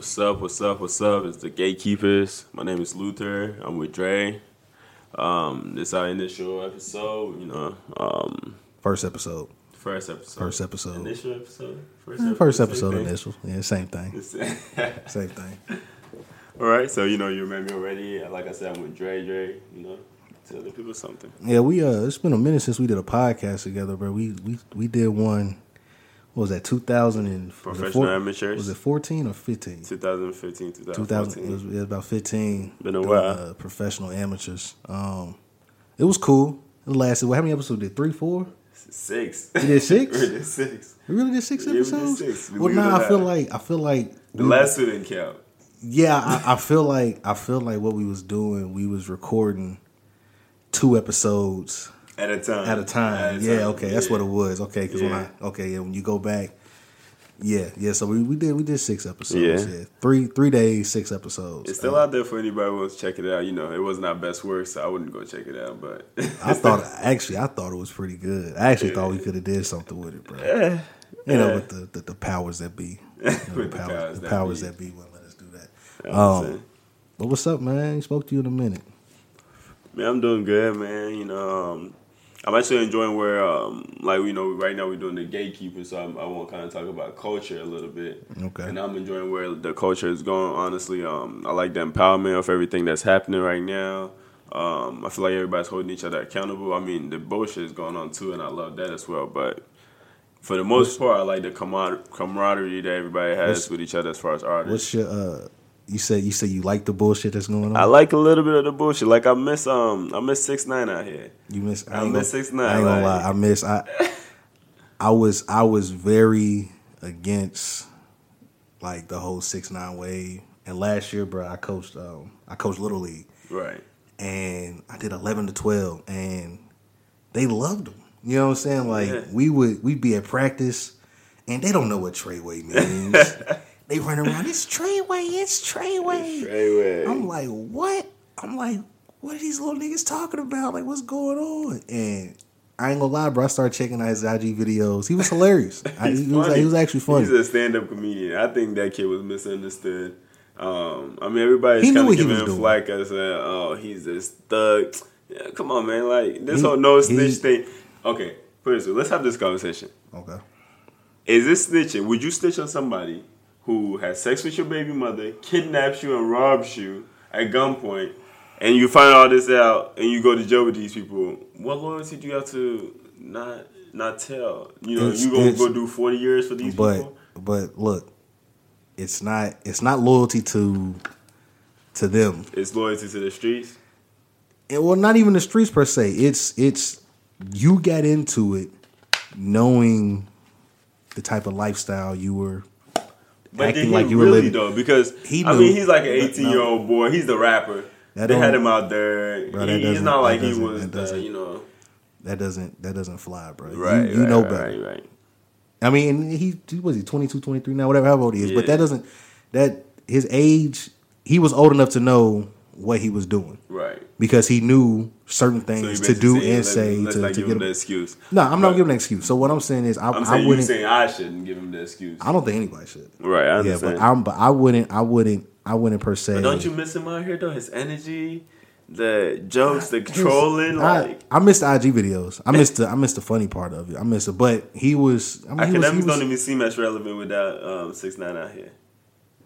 What's up? What's up? What's up? It's the Gatekeepers. My name is Luther. I'm with Dre. Um, this is our initial episode. You know, um, First episode. first episode. First episode. Initial episode. First, Eh, First same episode thing. initial. Yeah, same thing. Same thing. All right. So you know, you remember me already. Like I said, I'm with Dre. Dre. You know, tell the people something. Yeah, we uh it's been a minute since we did a podcast together, bro. We we we did one what was that 2000 and was it Professional four- amateurs. Was it 14 or 15? 2015, 2000 2014. it was, it was about 15 Been a doing, while. uh, professional amateurs. Um it was cool. It lasted well, how many episodes did? 3 4? You did six? we did six. We really did 6 Yeah, we did episodes? six. We Well, now nah, I feel like I feel like The we- last two didn't count. Yeah, I, I feel like I feel like what we was doing, we was recording two episodes At a time. at a time. At a yeah, time. okay, that's Yeah. what it was. Okay, because when I okay, yeah, when you go back, yeah, yeah. So we, we did we did six episodes. Yeah. Yeah, three three days, six episodes. It's still Uh, out there for anybody who wants to check it out. You know, it wasn't our best work, so I wouldn't go check it out. But I thought actually I thought it was pretty good. I actually thought we could have did something with it, bro. You know, Yeah. with the, the the powers that be, you know, the, With the powers, powers that powers be. that be wouldn't let us do that. You know what I'm Um. But what's up, man? He spoke to you in a minute. man, I'm doing good, man. You know, um, I'm actually enjoying where, um, like, you know, right now we're doing the gatekeeper, so I'm, I want to kind of talk about culture a little bit. Okay. And I'm enjoying where the culture is going. Honestly, um, I like the empowerment of everything that's happening right now. Um, I feel like everybody's holding each other accountable. I mean, the bullshit is going on too, and I love that as well. But for the most part, I like the camar- camaraderie that everybody has What's- with each other as far as artists. What's your uh? You said you said you like the bullshit that's going on. I like a little bit of the bullshit. Like I miss um, I miss six nine out here. You miss. I ain't miss 6ix9ine, I ain't gonna like- lie. I miss. I. I was. I was very against, like the whole six nine wave. And last year, bro, I coached. Um, I coached little league, Right. and I did eleven to twelve, and they loved them. You know what I'm saying? Like Yeah. we would. We'd be at practice, and they don't know what Treyway means. they run around. It's Treyway. It's Treyway. I'm like, what? I'm like, what are these little niggas talking about? Like, what's going on? And I ain't gonna lie, bro. I started checking out his IG videos. He was hilarious. I, he, was, he was actually funny. He's a stand-up comedian. I think that kid was misunderstood. Um, I mean, everybody's kind of giving him flack as uh, oh, he's this thug. Yeah, come on, man. Like this He- whole no snitch thing. Okay, put it this way. Let's have this conversation. okay. Is this snitching? Would you snitch on somebody who has sex with your baby mother, kidnaps you, and robs you at gunpoint, and you find all this out, and you go to jail with these people? What loyalty do you have to not not tell? You know, It's- you gonna go do forty years for these But people? but look, it's not it's not loyalty to to them. It's loyalty to the streets. And well, not even the streets per se. It's it's you got into it knowing the type of lifestyle you were But acting like you were really living. though? Because He I mean, he's like an No. eighteen-year-old boy. He's the rapper. That they had him out there. Bro, He- he's doesn't- like he was, the, you know. that doesn't that doesn't fly, bro. You- Right, you, right, know right, better. Right, I mean, he, he was he 22, 23 now, whatever how old he is. But that doesn't that his age. He was old enough to know what he was doing right. because he knew certain things you to do and let's- say let's to, not to give get him the excuse. No, I'm not giving an excuse. So what I'm saying is, I, I'm saying you wouldn't. saying I shouldn't give him the excuse. I don't think anybody should. Right, I Yeah, but I'm. But I wouldn't. I wouldn't. I wouldn't per se. But don't you miss him out here though? His energy, the jokes, the trolling. I, Like I missed the IG videos. I missed the. I missed the funny part of it. I missed it. But he was. I mean, he was, he was- don't even seem as relevant without um, six nine out here.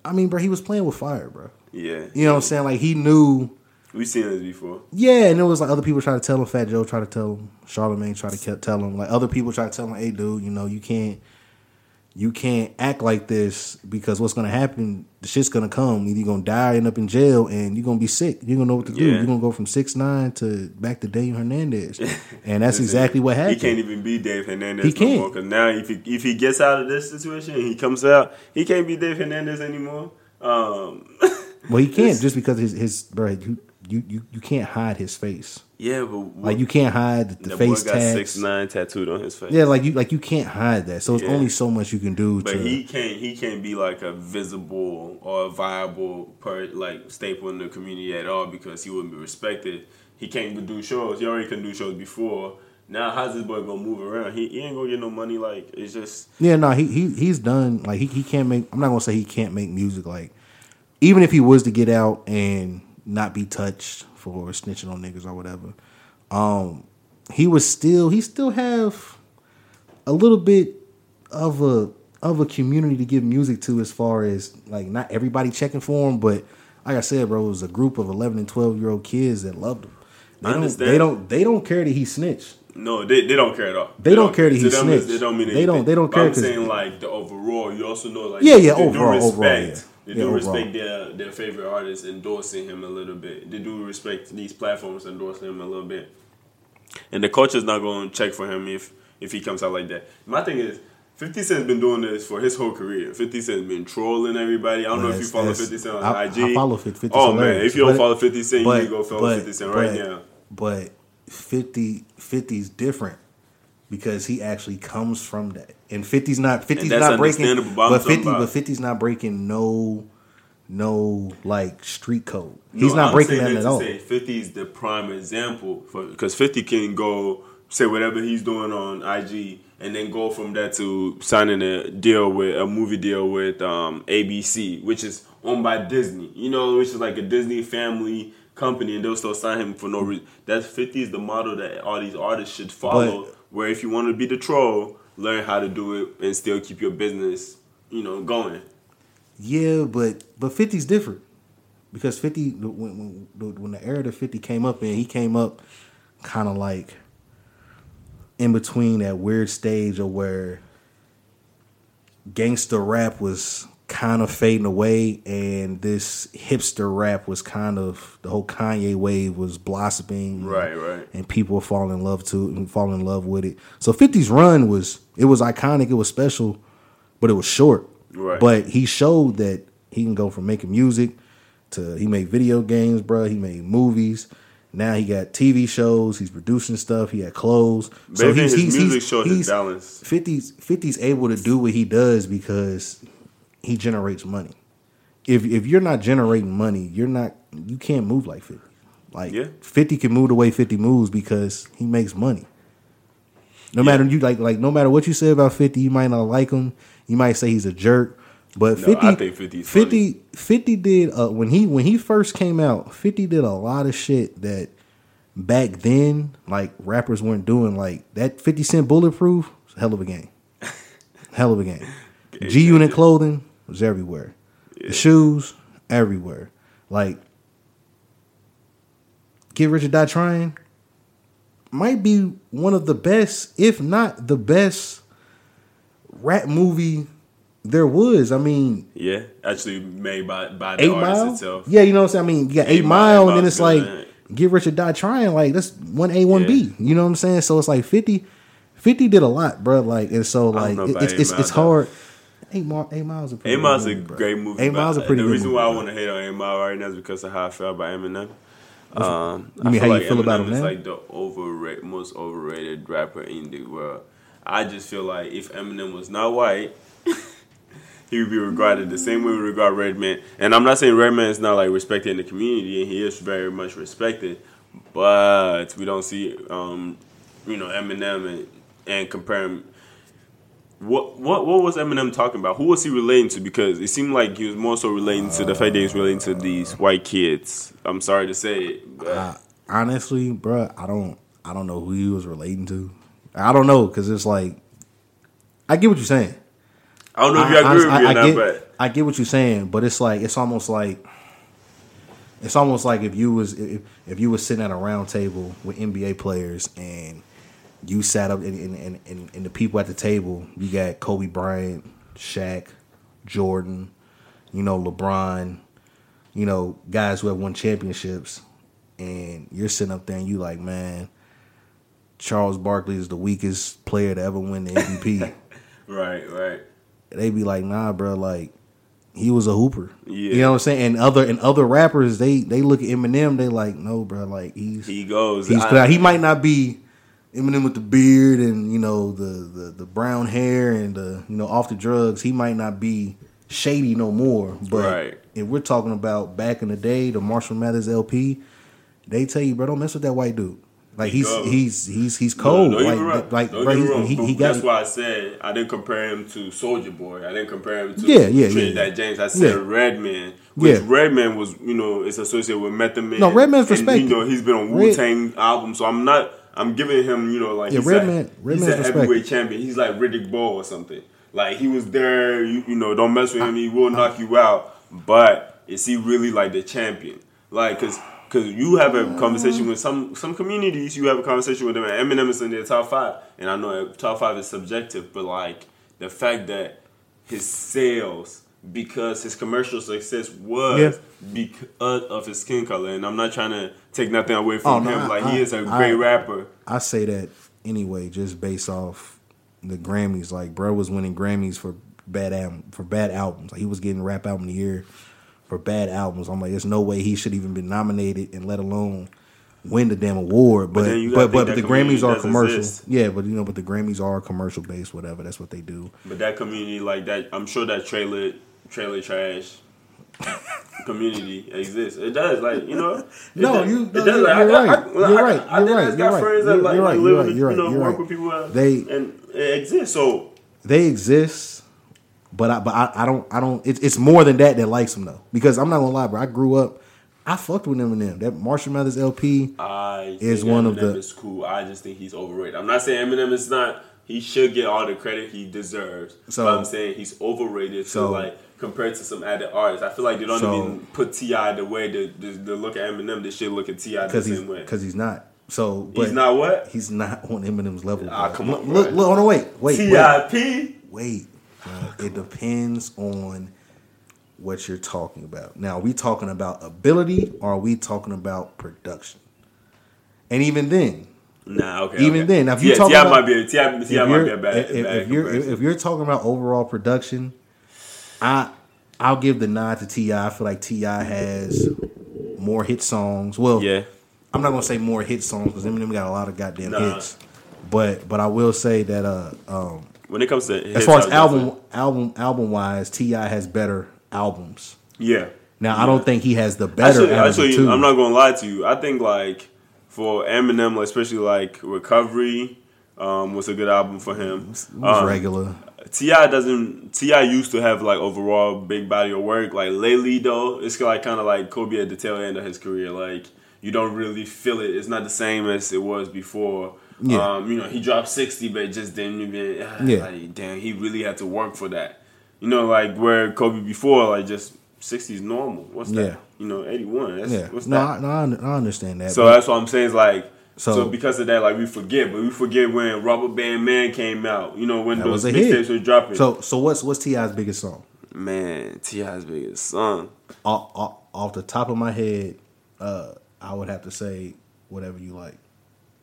I mean, bro, he was playing with fire, bro. Yeah, You know what I'm saying? Like he knew. We've seen this before. Yeah, and it was like other people trying to tell him, Fat Joe tried to tell him, Charlemagne tried to tell him, like other people try to tell him, hey, dude, you know, you can't, you can't act like this because what's gonna happen? The shit's gonna come. Either you're gonna die, end up in jail, and you're gonna be sick. You're gonna know what to do. Yeah. You're gonna go from six nine to back to Dave Hernandez, and that's exactly what happened. He can't even be Dave Hernandez He no can't. more. Cause now if he if he gets out of this situation and he comes out, he can't be Dave Hernandez anymore. Um, well, he can't just because his his bro, you you you, you can't hide his face. yeah, but Like you can't hide the, the face boy got six nine tattooed on his face. Yeah, like you like you can't hide that. So it's Yeah. only so much you can do But to. he can't he can't be like a visible or a viable part like staple in the community at all because he wouldn't be respected. He can't do shows. He already couldn't do shows before. Now how's this boy gonna move around? He, he ain't gonna get no money. Like it's just Yeah, no, he he he's done. Like he, he can't make. I'm not gonna say he can't make music. Like even if he was to get out and not be touched for snitching on niggas or whatever, um, he was still he still have a little bit of a of a community to give music to as far as like not everybody checking for him, but like I said, bro, it was a group of eleven and twelve year old kids that loved him. They I don't, understand. they don't they don't care that he snitched. No, they, they don't care at all. They don't care that he snitched. They don't mean They don't- they don't care I'm saying like the overall. You also know like Yeah, yeah, they overall, overall, yeah. They do respect their their favorite artists endorsing him a little bit. They do respect these platforms endorsing him a little bit. And the coach is not going to check for him if if he comes out like that. My thing is. 50 Cent's been doing this for his whole career. 50 Cent's been trolling everybody. I don't know if you follow that's- 50 Cent on I- IG. I follow 50 Cent's Oh man, if you don't But- follow 50 Cent, you need to go follow but- 50 Cent right but- now. But 50 50's different because he actually comes from that. And 50's not 50's that's not breaking but but 50 about- but 50's not breaking no no like street code. He's No, not I'm breaking that to at all. Say 50 is the prime example because 50 can go say whatever he's doing on IG and then go from that to signing a deal with a movie deal with um, ABC, which is owned by Disney. You know, which is like a Disney family company, and they'll still sign him for no reason. That's 50 is the model that all these artists should follow. But- where if you want to be the troll, learn how to do it and still keep your business, you know, going. Yeah, but but 50's different because 50 when when, when the era that 50 came up in, he came up kind of like in between that weird stage of where gangster rap was kind of fading away and this hipster rap was kind of the whole Kanye wave was blossoming Right, right. and people were falling in love to and falling in love with it. So 50's run was it was iconic, it was special, but it was short. Right. But he showed that he can go from making music to he made video games, bro. He made movies. Now he got TV shows. He's producing stuff. He had clothes. So even his music showed his balance. 50's 50's able to do what he does because he generates money. If if you're not generating money, you're not you can't move like 50. Like Yeah. 50 can move the way 50 moves because he makes money. No matter you like like no matter what you say about 50, you might not like him. You might say he's a jerk. But No, 50 I think 50 is 50 50 did uh, when he when he first came out, 50 did a lot of shit that back then like rappers weren't doing like that 50 cent bulletproof hell of a game. hell of a game. G Unit clothing was everywhere. The shoes everywhere. Like Get Rich or Die Trying might be one of the best, if not the best, rap movie there was. I mean, Yeah, actually made by by the Eight artist Mile. itself. Yeah, you know what I'm saying. I mean, you got Eight, Eight Mile, Mile, and then it's like good. Get Rich or Die Trying. Like that's one A, one B. You know what I'm saying? So it's like 50, 50 did a lot, bro. Like and so like it- it's it's, it's though. Eight Mile, Eight Miles a Eight Mile's good a bro. great movie. Eight Mile's a pretty The reason movie, why I want to hate on Eight Mile right now is because of how I feel about Eminem. Um, You mean I feel how you like feel about Eminem him is now? like the overrated, most overrated rapper in the world. I just feel like if Eminem was not white, he would be regarded the same way we regard Redman. And I'm not saying Redman is not like respected in the community, and he is very much respected. But we don't see, um, you know, Eminem and, and compare him. What what what was Eminem talking about? Who was he relating to? Because it seemed like he was more so relating to the fact that he was relating to these white kids. I'm sorry to say it, but Uh, honestly, bro, I don't, I don't know who he was relating to. I don't know because it's like, I get what you're saying. I don't know if you agree with me I, or I not. get, But I get what you're saying, but it's like it's almost like it's almost like if you was if, if you was sitting at a round table with NBA players and you sat up and, and, and, and, the people at the table, you got Kobe Bryant, Shaq, Jordan, you know, LeBron, you know, guys who have won championships, and you're sitting up there and you like, man, Charles Barkley is the weakest player to ever win the MVP. right, right. they be like, nah, bro, like he was a hooper. Yeah. You know what I'm saying? And other and other rappers, they they look at Eminem, they like, no, bro, like he's He goes. he's I- he might not be Eminem with the beard and you know the the the brown hair and the you know off the drugs. He might not be shady no more. But Right. if we're talking about back in the day, the Marshall Mathers LP, they tell you, bro, don't mess with that white dude. Like He he's he's he's he's cold. No, no, like right. like no, bro, he, wrong. he, he got That's why I said I didn't compare him to Soulja Boy. I didn't compare him to Yeah, yeah, yeah, Trinidad yeah. James. I said Yeah. Redman, Which Yeah. Redman was, you know, it's associated with Method Man. No, Redman's and, respected. You know, he's been on Wu Tang albums, so I'm not. I'm giving him, you know, like Yeah, he's Redman- Redman's he's a heavyweight champion. He's like Riddick Bowe or something. Like he was there. You, you know, don't mess with him. He will knock you out. But is he really like the champion? Like, cause. Cause you have a conversation with some some communities, you have a conversation with them. And Eminem is in their top five, and I know uh, top five is subjective, but like the fact that his sales because his commercial success was Yeah. because of his skin color. And I'm not trying to take nothing away from Oh, no, him. I- like he is a I- great rapper. I say that anyway, just based off the Grammys. Like, bro was winning Grammys for bad album, for bad albums. Like, he was getting rap album of the year for bad albums. I'm like, there's no way he should even be nominated, and let alone win the damn award. But you but but, the Grammys are commercial. exist. Yeah, but you know, but the Grammys are commercial based. Whatever, that's what they do. But that community, like that, I'm sure that trailer, trailer trash community exists. It does, like you know. No, does, you. It does. You're like, I got- right. I- You're right. I, You're I right. You're got right. friends that You're- like, you're right. You're right. You're know, right. You're work right. with people. uh, They- and it exists. So they exist, but I but I, I don't I don't. It's it's more than that that likes them though. Because I'm not gonna lie, bro. I grew up. I fucked with Eminem. That Marshall Mathers LP. I Is one of Eminem the- is cool. I just think he's overrated. I'm not saying Eminem is not. He should get all the credit he deserves. So- but I'm saying he's overrated. So, So- like compared to some other artists, I feel like they don't So- even put T.I. the way they, they, they look at Eminem. They should look at T.I. the same way. because he's not. So but He's not what He's not on Eminem's level. Ah, bro. come on, look, look, look, hold on, wait, wait, wait, Tip. wait. It depends on what you're talking about. Now, are we talking about ability or are we talking about production? And even then, Nah, okay. Even okay. then, if you yeah, talking T.I. about- might be a T.I., if T.I. might you're, be a bad, if, if- if you're if, comparison. if you're talking about overall production, I I'll give the nod to Ti. I feel like T.I. has more hit songs. Well, yeah, I'm not gonna say more hit songs because Eminem got a lot of goddamn Nah. hits. But but I will say that uh um when it comes to as far as album album album wise, T.I. has better albums. yeah. Now I don't think he has the better Actually, actually, two. I'm not gonna lie to you. I think like for Eminem, especially like Recovery, um, was a good album for him. It was Um, regular. T.I. doesn't. T.I. used to have like overall big body of work. Like lately, though, it's like kind of like Kobe at the tail end of his career. Like you don't really feel it. It's not the same as it was before. Yeah. Um, you know, he dropped sixty, but it just didn't even. Yeah. Like, damn, he really had to work for that. You know, like where Kobe before, like just sixty is normal. What's that? Yeah. You know, eighty one. That's, Yeah, What's no, that? I, no, I I understand that. So that's what I'm saying. Is like so, So- because of that, like we forget, but we forget when Rubber Band Man came out. You know when those was a hit. mixtapes were dropping. so so what's what's T.I.'s biggest song? man, T.I.'s biggest song. off, off, off the top of my head, uh, I would have to say whatever you like.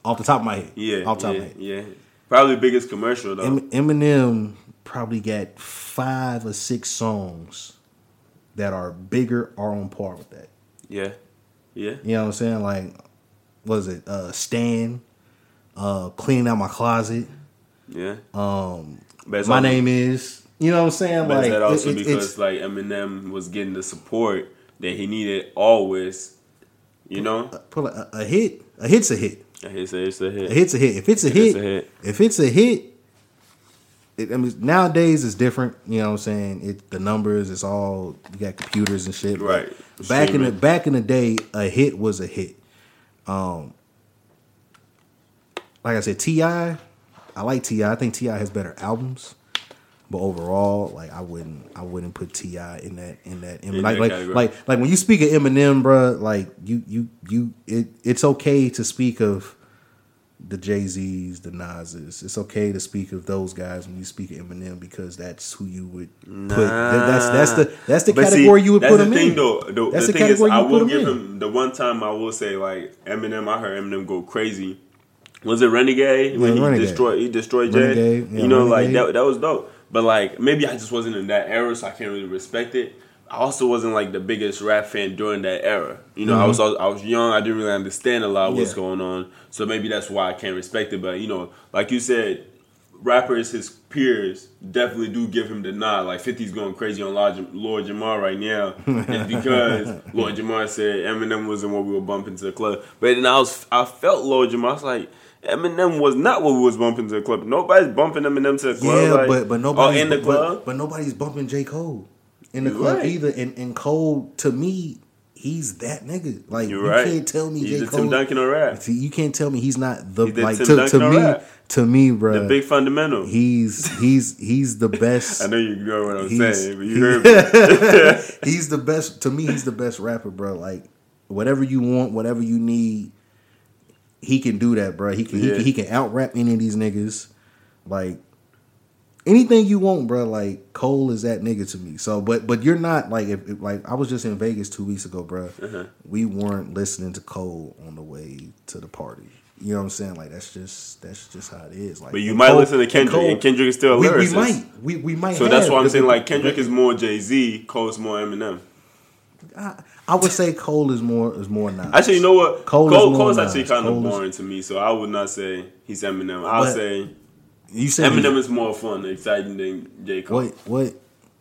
Off the top of my head, Yeah, off the top yeah, of my head. yeah. Probably biggest commercial though. Em- Eminem probably got five or six songs that are bigger or on par with that. yeah, yeah. You know what I'm saying? Like, what is it? Uh, Stan, uh, cleaning out my closet. Yeah. Um, my also- name is. You know what I'm saying? But Like, is that also it- it- because like Eminem was getting the support that he needed always. You know, put a, a hit. A hit's a hit. a, it's a hit. A hit's a hit. If it's a If hit, it's a hit. if it's a hit, it, I mean nowadays it's different. You know what I'm saying? It the numbers, it's all you got computers and shit. Right. Back in the back in the day, a hit was a hit. Um, like I said, T.I., I like Ti. I think T.I. has better albums. But overall, like I wouldn't, I wouldn't put T.I. in that, in that, in, In like, that like, category. like, like when you speak of Eminem, bruh, like you, you, you, it, it's okay to speak of the Jay Z's, the Nas's. It's okay to speak of those guys when you speak of Eminem because that's who you would put. that- That's that's the that's the But see, category you would put him thing, in. Though, the, That's the the thing is, category I you put will give in. him the one time I will say like Eminem. I heard Eminem go crazy. Was it Renegade when Yeah, he Renegade. destroyed he destroyed Jay? Renegade, yeah, you know, like that that was dope. But like maybe I just wasn't in that era, so I can't really respect it. I also wasn't like the biggest rap fan during that era. You know, I was I was young. I didn't really understand a lot of what's Mm-hmm. Yeah. going on. So maybe that's why I can't respect it. But you know, like you said, rappers, his peers, definitely do give him the nod. Like 50's going crazy on Lord, Lord Jamar right now. it's because Lord Jamar said Eminem wasn't what we were bumping to the club. But then I was, I felt Lord Jamar. I was like, Eminem was not what we was bumping to the club. Nobody's bumping Eminem to the club. Yeah, like, but but or nobody's in the but, club. but nobody's bumping J Cole. In the club right. either. And, and Cole, to me, he's that nigga. Like You're you right. can't tell me He's J Cole. Tim Duncan of rap. You can't tell me he's not the He's like Tim to, to me. rap. To me, bro, The big fundamental. he's he's he's the best. I know you know what I'm saying, but you he- heard me. he's the best to me. He's the best rapper, bro. Like whatever you want, whatever you need, he can do that, bro. He can he Yeah. can, he can out rap any of these niggas. Like anything you want, bro. Like Cole is that nigga to me. So, but but you're not like if, if like I was just in Vegas two weeks ago, bro. Uh-huh. We weren't listening to Cole on the way to the party. You know what I'm saying? Like that's just that's just how it is. Like, But you might Cole- listen to Kendrick, Cole- and Kendrick is still a we, we might we we might. So that's why I'm saying like Kendrick is more Jay Z, Cole's more Eminem. I, I would say Cole is more is more Nas. Actually, you know what? Cole Cole, is Cole's actually kind of Cole is- boring to me, so I would not say he's Eminem. I'll say you said Eminem is more fun, exciting than J Cole. What what?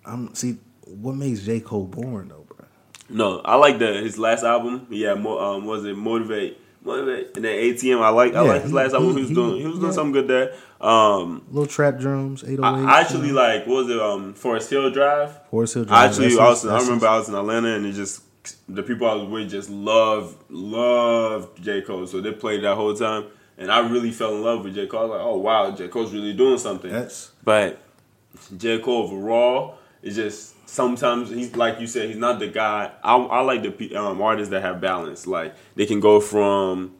I'm see what makes J Cole boring though, bro. No, I like the his last album. Yeah, more um, was it motivate, motivate, and then ATM. I like I Yeah, like his he- last album. he- He was doing he was doing yeah. something good there. Um, Little trap drums, 808. I, I actually like what was it um Forest Hill Drive. Forest Hill I Drive. actually, That's I, was, I remember I was in Atlanta and it just the people I was with just love loved J Cole, so they played that whole time, and I really fell in love with J Cole. I was like, oh wow, J Cole's really doing something. That's But J Cole overall is just sometimes he's like you said, he's not the guy. I, I like the um, artists that have balance. Like they can go from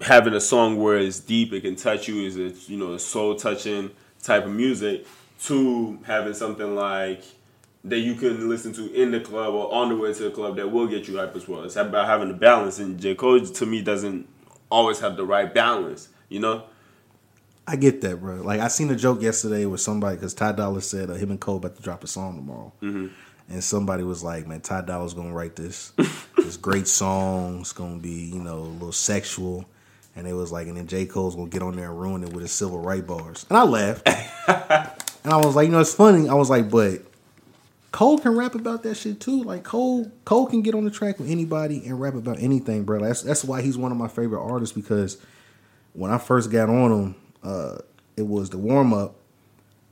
having a song where it's deep, it can touch you, is a you know a soul touching type of music, to having something like that you can listen to in the club or on the way to the club that will get you hype as well. It's about having the balance, and J Cole to me doesn't always have the right balance. You know, I get that, bro. Like I seen a joke yesterday with somebody because Ty Dolla said uh, him and Cole about to drop a song tomorrow, Mm-hmm. and somebody was like, "Man, Ty Dolla's gonna write this. this great song. It's gonna be you know a little sexual." And it was like, and then J Cole's gonna get on there and ruin it with his civil right bars. And I laughed, and I was like, you know, it's funny. I was like, but Cole can rap about that shit too. Like Cole, Cole can get on the track with anybody and rap about anything, bro. That's that's why he's one of my favorite artists because when I first got on him, uh, it was the warm up,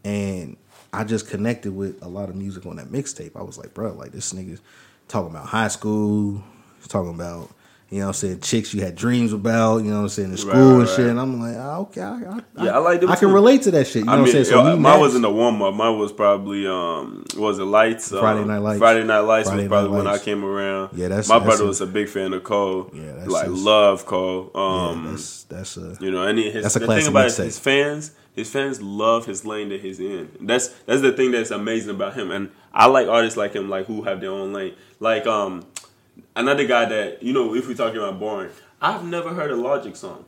and I just connected with a lot of music on that mixtape. I was like, bro, like this nigga's talking about high school, talking about. You know what I'm saying? Chicks you had dreams about, you know what I'm saying, in school Right, and shit. right. And I'm like, ah, okay, I, I, Yeah, I like them I can too. relate to that shit. You know I what I'm saying? So yo, mine matched. wasn't the warm up. Mine was probably um, was it Lights? Um, Friday Night Lights. Friday Night Lights Friday was probably Night when I came around. Yeah, that's- my that's brother a- was a big fan of Cole. Yeah, that's like love Cole. Yeah, Um, that's that's a you know, and he- his, That's a the thing about his fans, his fans love his lane that he's in. That's that's the thing that's amazing about him. And I like artists like him, like who have their own lane. Like um, another guy that you know, if we're talking about boring, I've never heard a Logic song.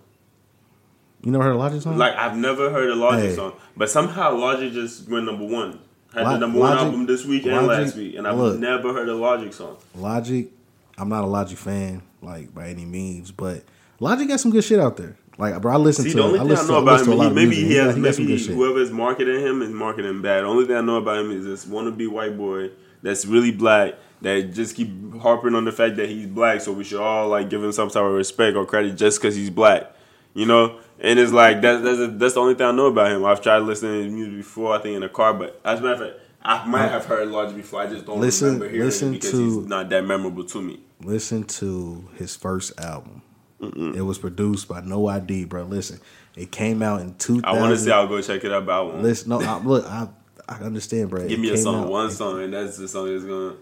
you never heard a Logic song? Like I've never heard a Logic Hey. song, but somehow Logic just went number one. Had the number one album this week and last week, and I've look. never heard a Logic song. Logic, I'm not a Logic fan, like by any means, but Logic got some good shit out there. Like, bro, I listen See, to. the only I thing I listen know to, about him, he, maybe he has maybe shit. whoever's marketing him is marketing bad. The only thing I know about him is this wannabe white boy that's really black that just keep harping on the fact that he's black. So we should all like give him some type of respect or credit just because he's black, you know. And it's like that's that's, that's the only thing I know about him. I've tried listening to his music before, I think in a car, but as a matter of fact, I might have heard Logic before. I just don't Listen- remember hearing listen it because to- he's not that memorable to me. Listen to his first album. It was produced by No ID, bro. Listen, it came out in 2000. I want to say I'll go check it out, but I won't. Listen, no, I, look, I I understand, bro. Give It me a song, out- one song, and that's the song that's gonna.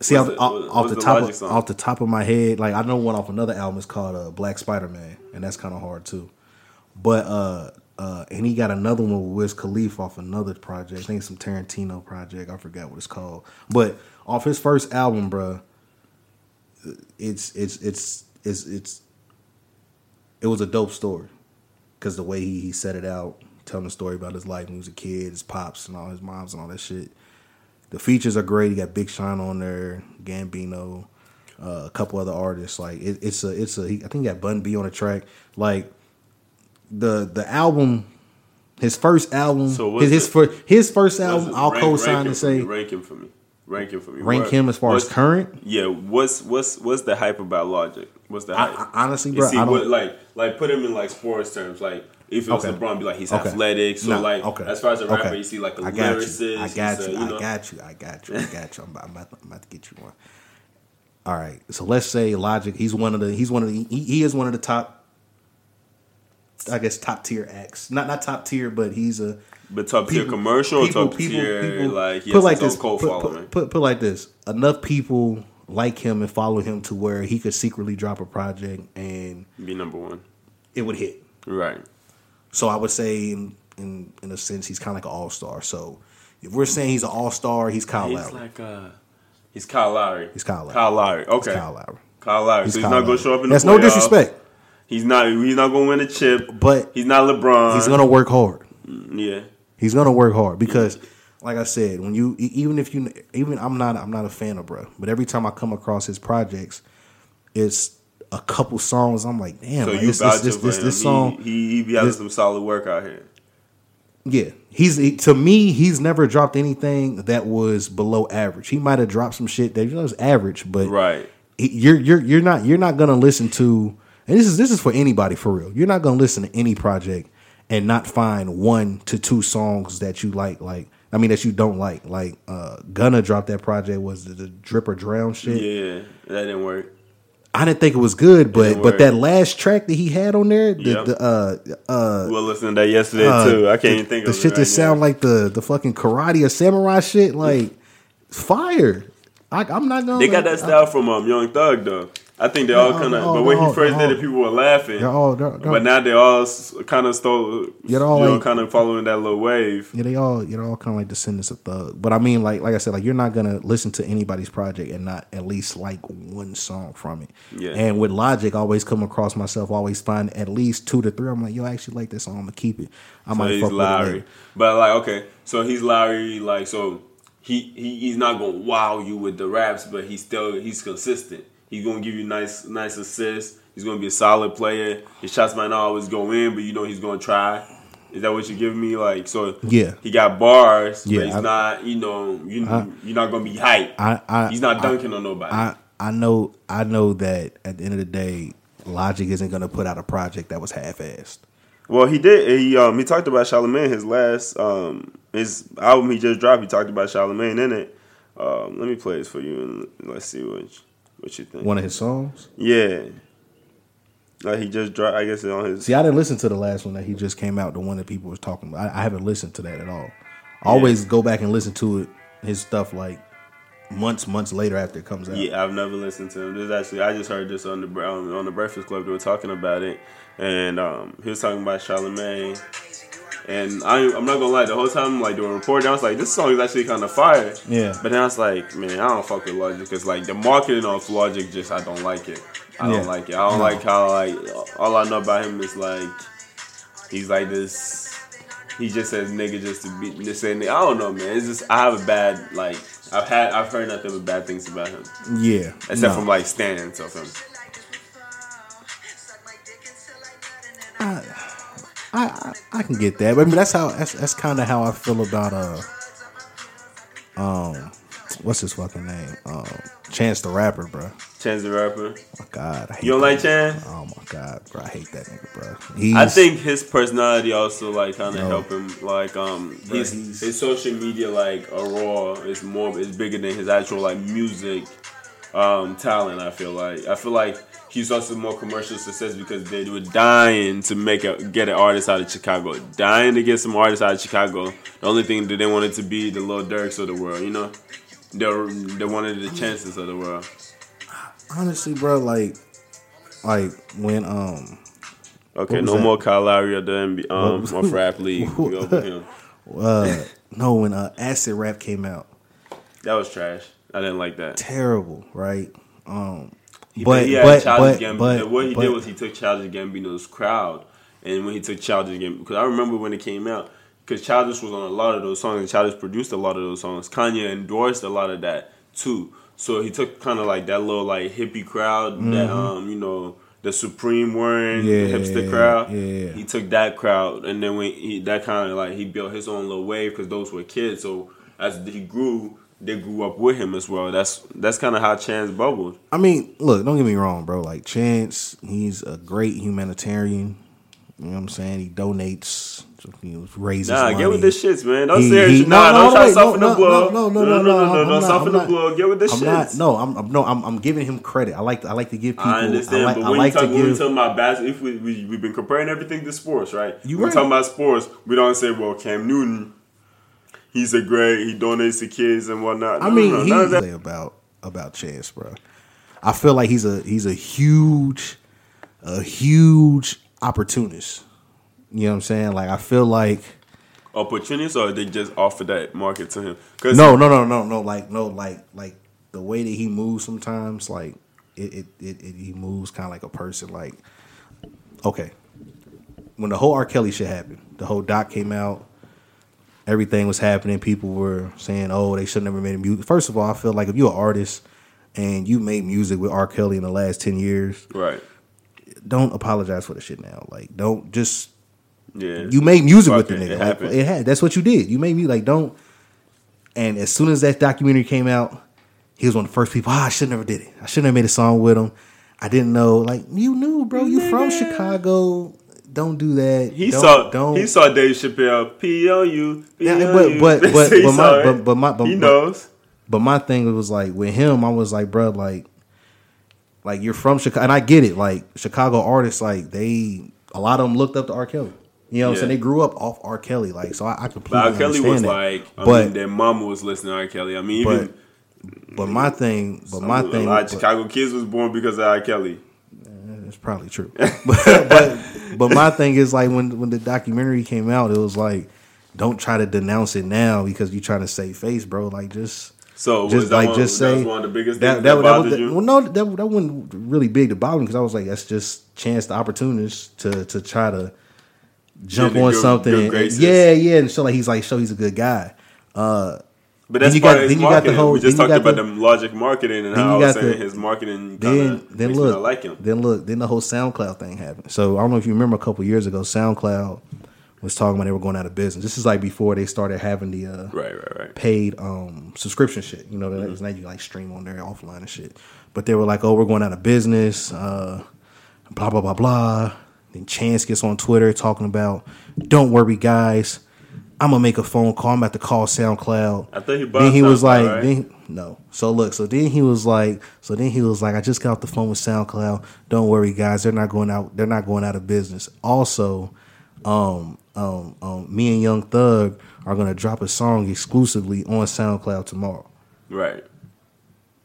See, off, the- off, what- off the the top of, off the top of my head, like I know one off another album. is called uh, Black Spider Man, and that's kind of hard too. But uh, uh, and he got another one with Wiz Khalifa off another project. I think some Tarantino project. I forgot what it's called. But off his first album, bro, it's it's it's it's it's it was a dope story because the way he, he set it out, telling the story about his life when he was a kid, his pops and all his moms and all that shit. The features are great. He got Big Sean on there, Gambino, uh, a couple other artists. Like it, it's a it's a he, I think he got Bun B on the track. Like the the album, his first album, So what's his his, fir- his first album. I'll Rank- co-sign and for say me, rank him for me. Rank him for me. rank What- him as far as current. Yeah, what's what's what's the hype about Logic? What's the hype? I- honestly, You bro, see, I don't. what, like like put him in like sports terms. Like if it was Okay. LeBron, be like he's Okay. athletic. So Nah, like okay. as far as a rapper, you see like a I got lyricist. you. I got he's a, you. know, I got you. I got you. I got you. I'm about, I'm, about, I'm about to get you one. All right. So let's say Logic. He's one of the. He's one of the. He, he is one of the top. I guess top tier acts. Not not top tier, but he's a But top tier commercial, or people- top people- tier people- like he put has like this. cult Put, following. put, put, put like this. Enough people like him and follow him to where he could secretly drop a project and Be number one, it would hit. right? So I would say, in in, in a sense, he's kind of like an all star. So if we're saying he's an all star, he's Kyle He's Lowry. like uh, he's Kyle Lowry. He's Kyle Lowry. Kyle Lowry. Okay, He's Kyle Lowry. Kyle Lowry. He's so he's Kyle not going to show up in That's the That's no disrespect, He's not. He's not going to win a chip. but He's not LeBron. he's gonna work hard. Yeah. He's gonna work hard because, like I said, when you even if you even I'm not I'm not a fan of bro, but every time I come across his projects, it's a couple songs. I'm like, damn, So like, you this, this, this, this, this song. He, he, he be this- some solid work out here. Yeah, he's he, to me. He's never dropped anything that was below average. He might have dropped some shit that was average, but Right. he- you're you're you're not you're not gonna listen to. And this is this is for anybody for real. You're not gonna listen to any project and not find one to two songs that you like. Like I mean that you don't like. Like uh Gunna dropped that project was the, the Drip or Drown shit. Yeah, that didn't work. I didn't think it was good, but but that last track that he had on there, the, Yep. the uh uh We were listening to that yesterday uh, too. I can't the, even think the of shit it that sound like the the fucking karate or samurai shit, like fire. I, I'm not gonna. They got that style from um, Young Thug though. I think they all kind of. but when he first did it, people were laughing. They're all, they're, they're, But now they all kind of stole, Yeah, all you know, like- kind of following that little wave. yeah, they all you know all kind of like descendants of Thug. But I mean, like like I said, like you're not gonna listen to anybody's project and not at least like one song from it. Yeah. And with Logic, I always come across myself always find at least two to three. I'm like, yo, I actually like this song. I'm gonna keep it. I So might he's fuck with it but like okay, so he's Lowry. Like so, he, he he's not gonna wow you with the raps, but he's still he's consistent. He's gonna give you nice nice assists. He's gonna be a solid player. His shots might not always go in, but you know he's gonna try. Is that what you give me? Like so, Yeah. He got bars, Yeah, but he's I- not. You know, you I- you're not gonna be hype. I, I he's not dunking on nobody. I I know I know that at the end of the day, Logic isn't gonna put out a project that was half assed. Well, he did. He um he talked about Charlemagne his last um his album he just dropped. He talked about Charlemagne in it. Um, let me play this for you and let's see what what you think. One of his songs. Yeah, like he just dropped. I guess on his. See, I didn't listen to the last one that he just came out, the one that people was talking about. I, I haven't listened to that at all. I always go back and listen to it, his stuff like months, months later after it comes out. Yeah, I've never listened to him. This actually, I just heard this on the on, on the Breakfast Club. They were talking about it, and um, he was talking about Charlemagne. And I, I'm not gonna lie, the whole time like were reporting, I was like, this song is actually kind of fire. Yeah. But then I was like, man, I don't fuck with Logic because like the marketing of Logic just I don't like it. I Yeah. don't like it. I don't No. like how like all I know about him is like he's like this. He just says nigga just to be just saying I don't know, man. It's just I have a bad like I've had I've heard nothing but bad things about him Yeah. except no. from like stands of him. I, I I can get that. But I mean, that's how that's that's kind of how I feel about uh um what's his fucking name um Chance the Rapper, bro. Chance the Rapper. my God, You don't like Chance? nigga. Oh my God, bro, I hate that nigga, bro. He's, I think his personality also like kind of help him. Like um, Bro, his he's- his social media like a raw is more is bigger than his actual like music um talent. I feel like I feel like he's also more commercial success because they were dying to make a get an artist out of Chicago, dying to get some artists out of Chicago. The only thing that they wanted to be the Lil Durks of the world, you know. They they wanted the chances of the world. honestly, bro, like like when um Okay, no that? more Kyle Lowry of the NBA, um, or rap league. We over him. uh no when uh Acid Rap came out, That was trash. I didn't like that. terrible, right? Um, He, but he had but Childish but, Gambino. but what he but- did was he took Childish Gambino's crowd, and when he took Childish Gambino, because I remember when it came out, because Childish was on a lot of those songs, and Childish produced a lot of those songs. Kanye endorsed a lot of that too. So he took kind of like that little like hippie crowd that um you know the Supreme wearing Mm-hmm. Yeah, the hipster crowd. yeah. He took that crowd, and then when he that kind of like he built his own little wave because those were kids. So as he grew, they grew up with him as well. That's that's kind of how Chance bubbled. I mean, look, don't get me wrong, bro. Like Chance, he's a great humanitarian. You know what I'm saying? He donates, he raises Nah, money. get with the shits, man. Don't He- say he- it. Nah, no, don't no, try to soften no, the blow. no, no, no, no, no, I'm- no, I'm soften not- the I'm blow. Get with the I'm shits. not. No, I'm, I'm no. I'm, I'm giving him credit. I like. I like to give people. I understand, like, but I when like you talk, to when we talking about basketball, if we, we we've been comparing everything to sports, right? You we're right. talking about sports. We don't say, well, Cam Newton, he's a great. He donates to kids and whatnot. I mean, no, he none of that. say about about Chance, bro. I feel like he's a he's a huge, a huge opportunist. You know what I'm saying? Like I feel like opportunities, or they just offer that market to him? Cause no, no, no, no, no. Like no, like like the way that he moves sometimes, like it it, it, it he moves kind of like a person. Like okay, when the whole R. Kelly shit happened, the whole doc came out. Everything was happening. People were saying, "Oh, they should never made music." First of all, I feel like if you're an artist and you made music with R. Kelly in the last ten years, right? don't apologize for the shit now. Like, don't just Yeah, you made music with the nigga. it Like, it had. That's what you did. You made me like don't. And as soon as that documentary came out, he was one of the first people. Ah, I should have never did it. I shouldn't have made a song with him. I didn't know. Like you knew, bro. You from Chicago. Don't do that. He don't, saw Don't. he saw Dave Chappelle P on you. Yeah, but- but- but- but my- but- but my- but- he knows. But my thing was like with him, I was like, bro, like, like you're from Chicago, and I get it. Like Chicago artists, like they, a lot of them looked up to R. Kelly. You know what I'm saying? They grew up off R. Kelly, like so. I, I completely But R. Kelly was that. like, I but mean, their mama was listening to R. Kelly. I mean, but even but my thing, but my thing, a lot of but- Chicago kids was born because of R. Kelly. It's probably true. but, but but my thing is like when when the documentary came out, it was like, don't try to denounce it now because you're trying to save face, bro. Like just So just like one, just that say was one of the biggest that that, that, bothered that- you. well no that that wasn't really big to bother me because I was like that's just chance the opportunist to to try to jump on good- something good and- yeah yeah and show like he's like show he's a good guy uh But that's you part got- of his then you got the marketing. whole- we just talked about the- the logic marketing and how I was saying the- his marketing then then look like him. then look then the whole SoundCloud thing happened. So I don't know if you remember a couple years ago, SoundCloud was talking about they were going out of business. This is like before they started having the uh, Right, right, right. paid um, subscription shit. You know, that Mm-hmm. now you like stream on there offline and shit. But they were like, oh, we're going out of business. Uh, blah blah blah blah. Then Chance gets on Twitter talking about, don't worry guys, I'm gonna make a phone call. I'm about to call SoundCloud. I thought he bought Then he was like, right? then, no. So look, so then he was like, so then he was like, I just got off the phone with SoundCloud. Don't worry, guys, they're not going out. They're not going out of business. Also, um, um, um, me and Young Thug are gonna drop a song exclusively on SoundCloud tomorrow. Right.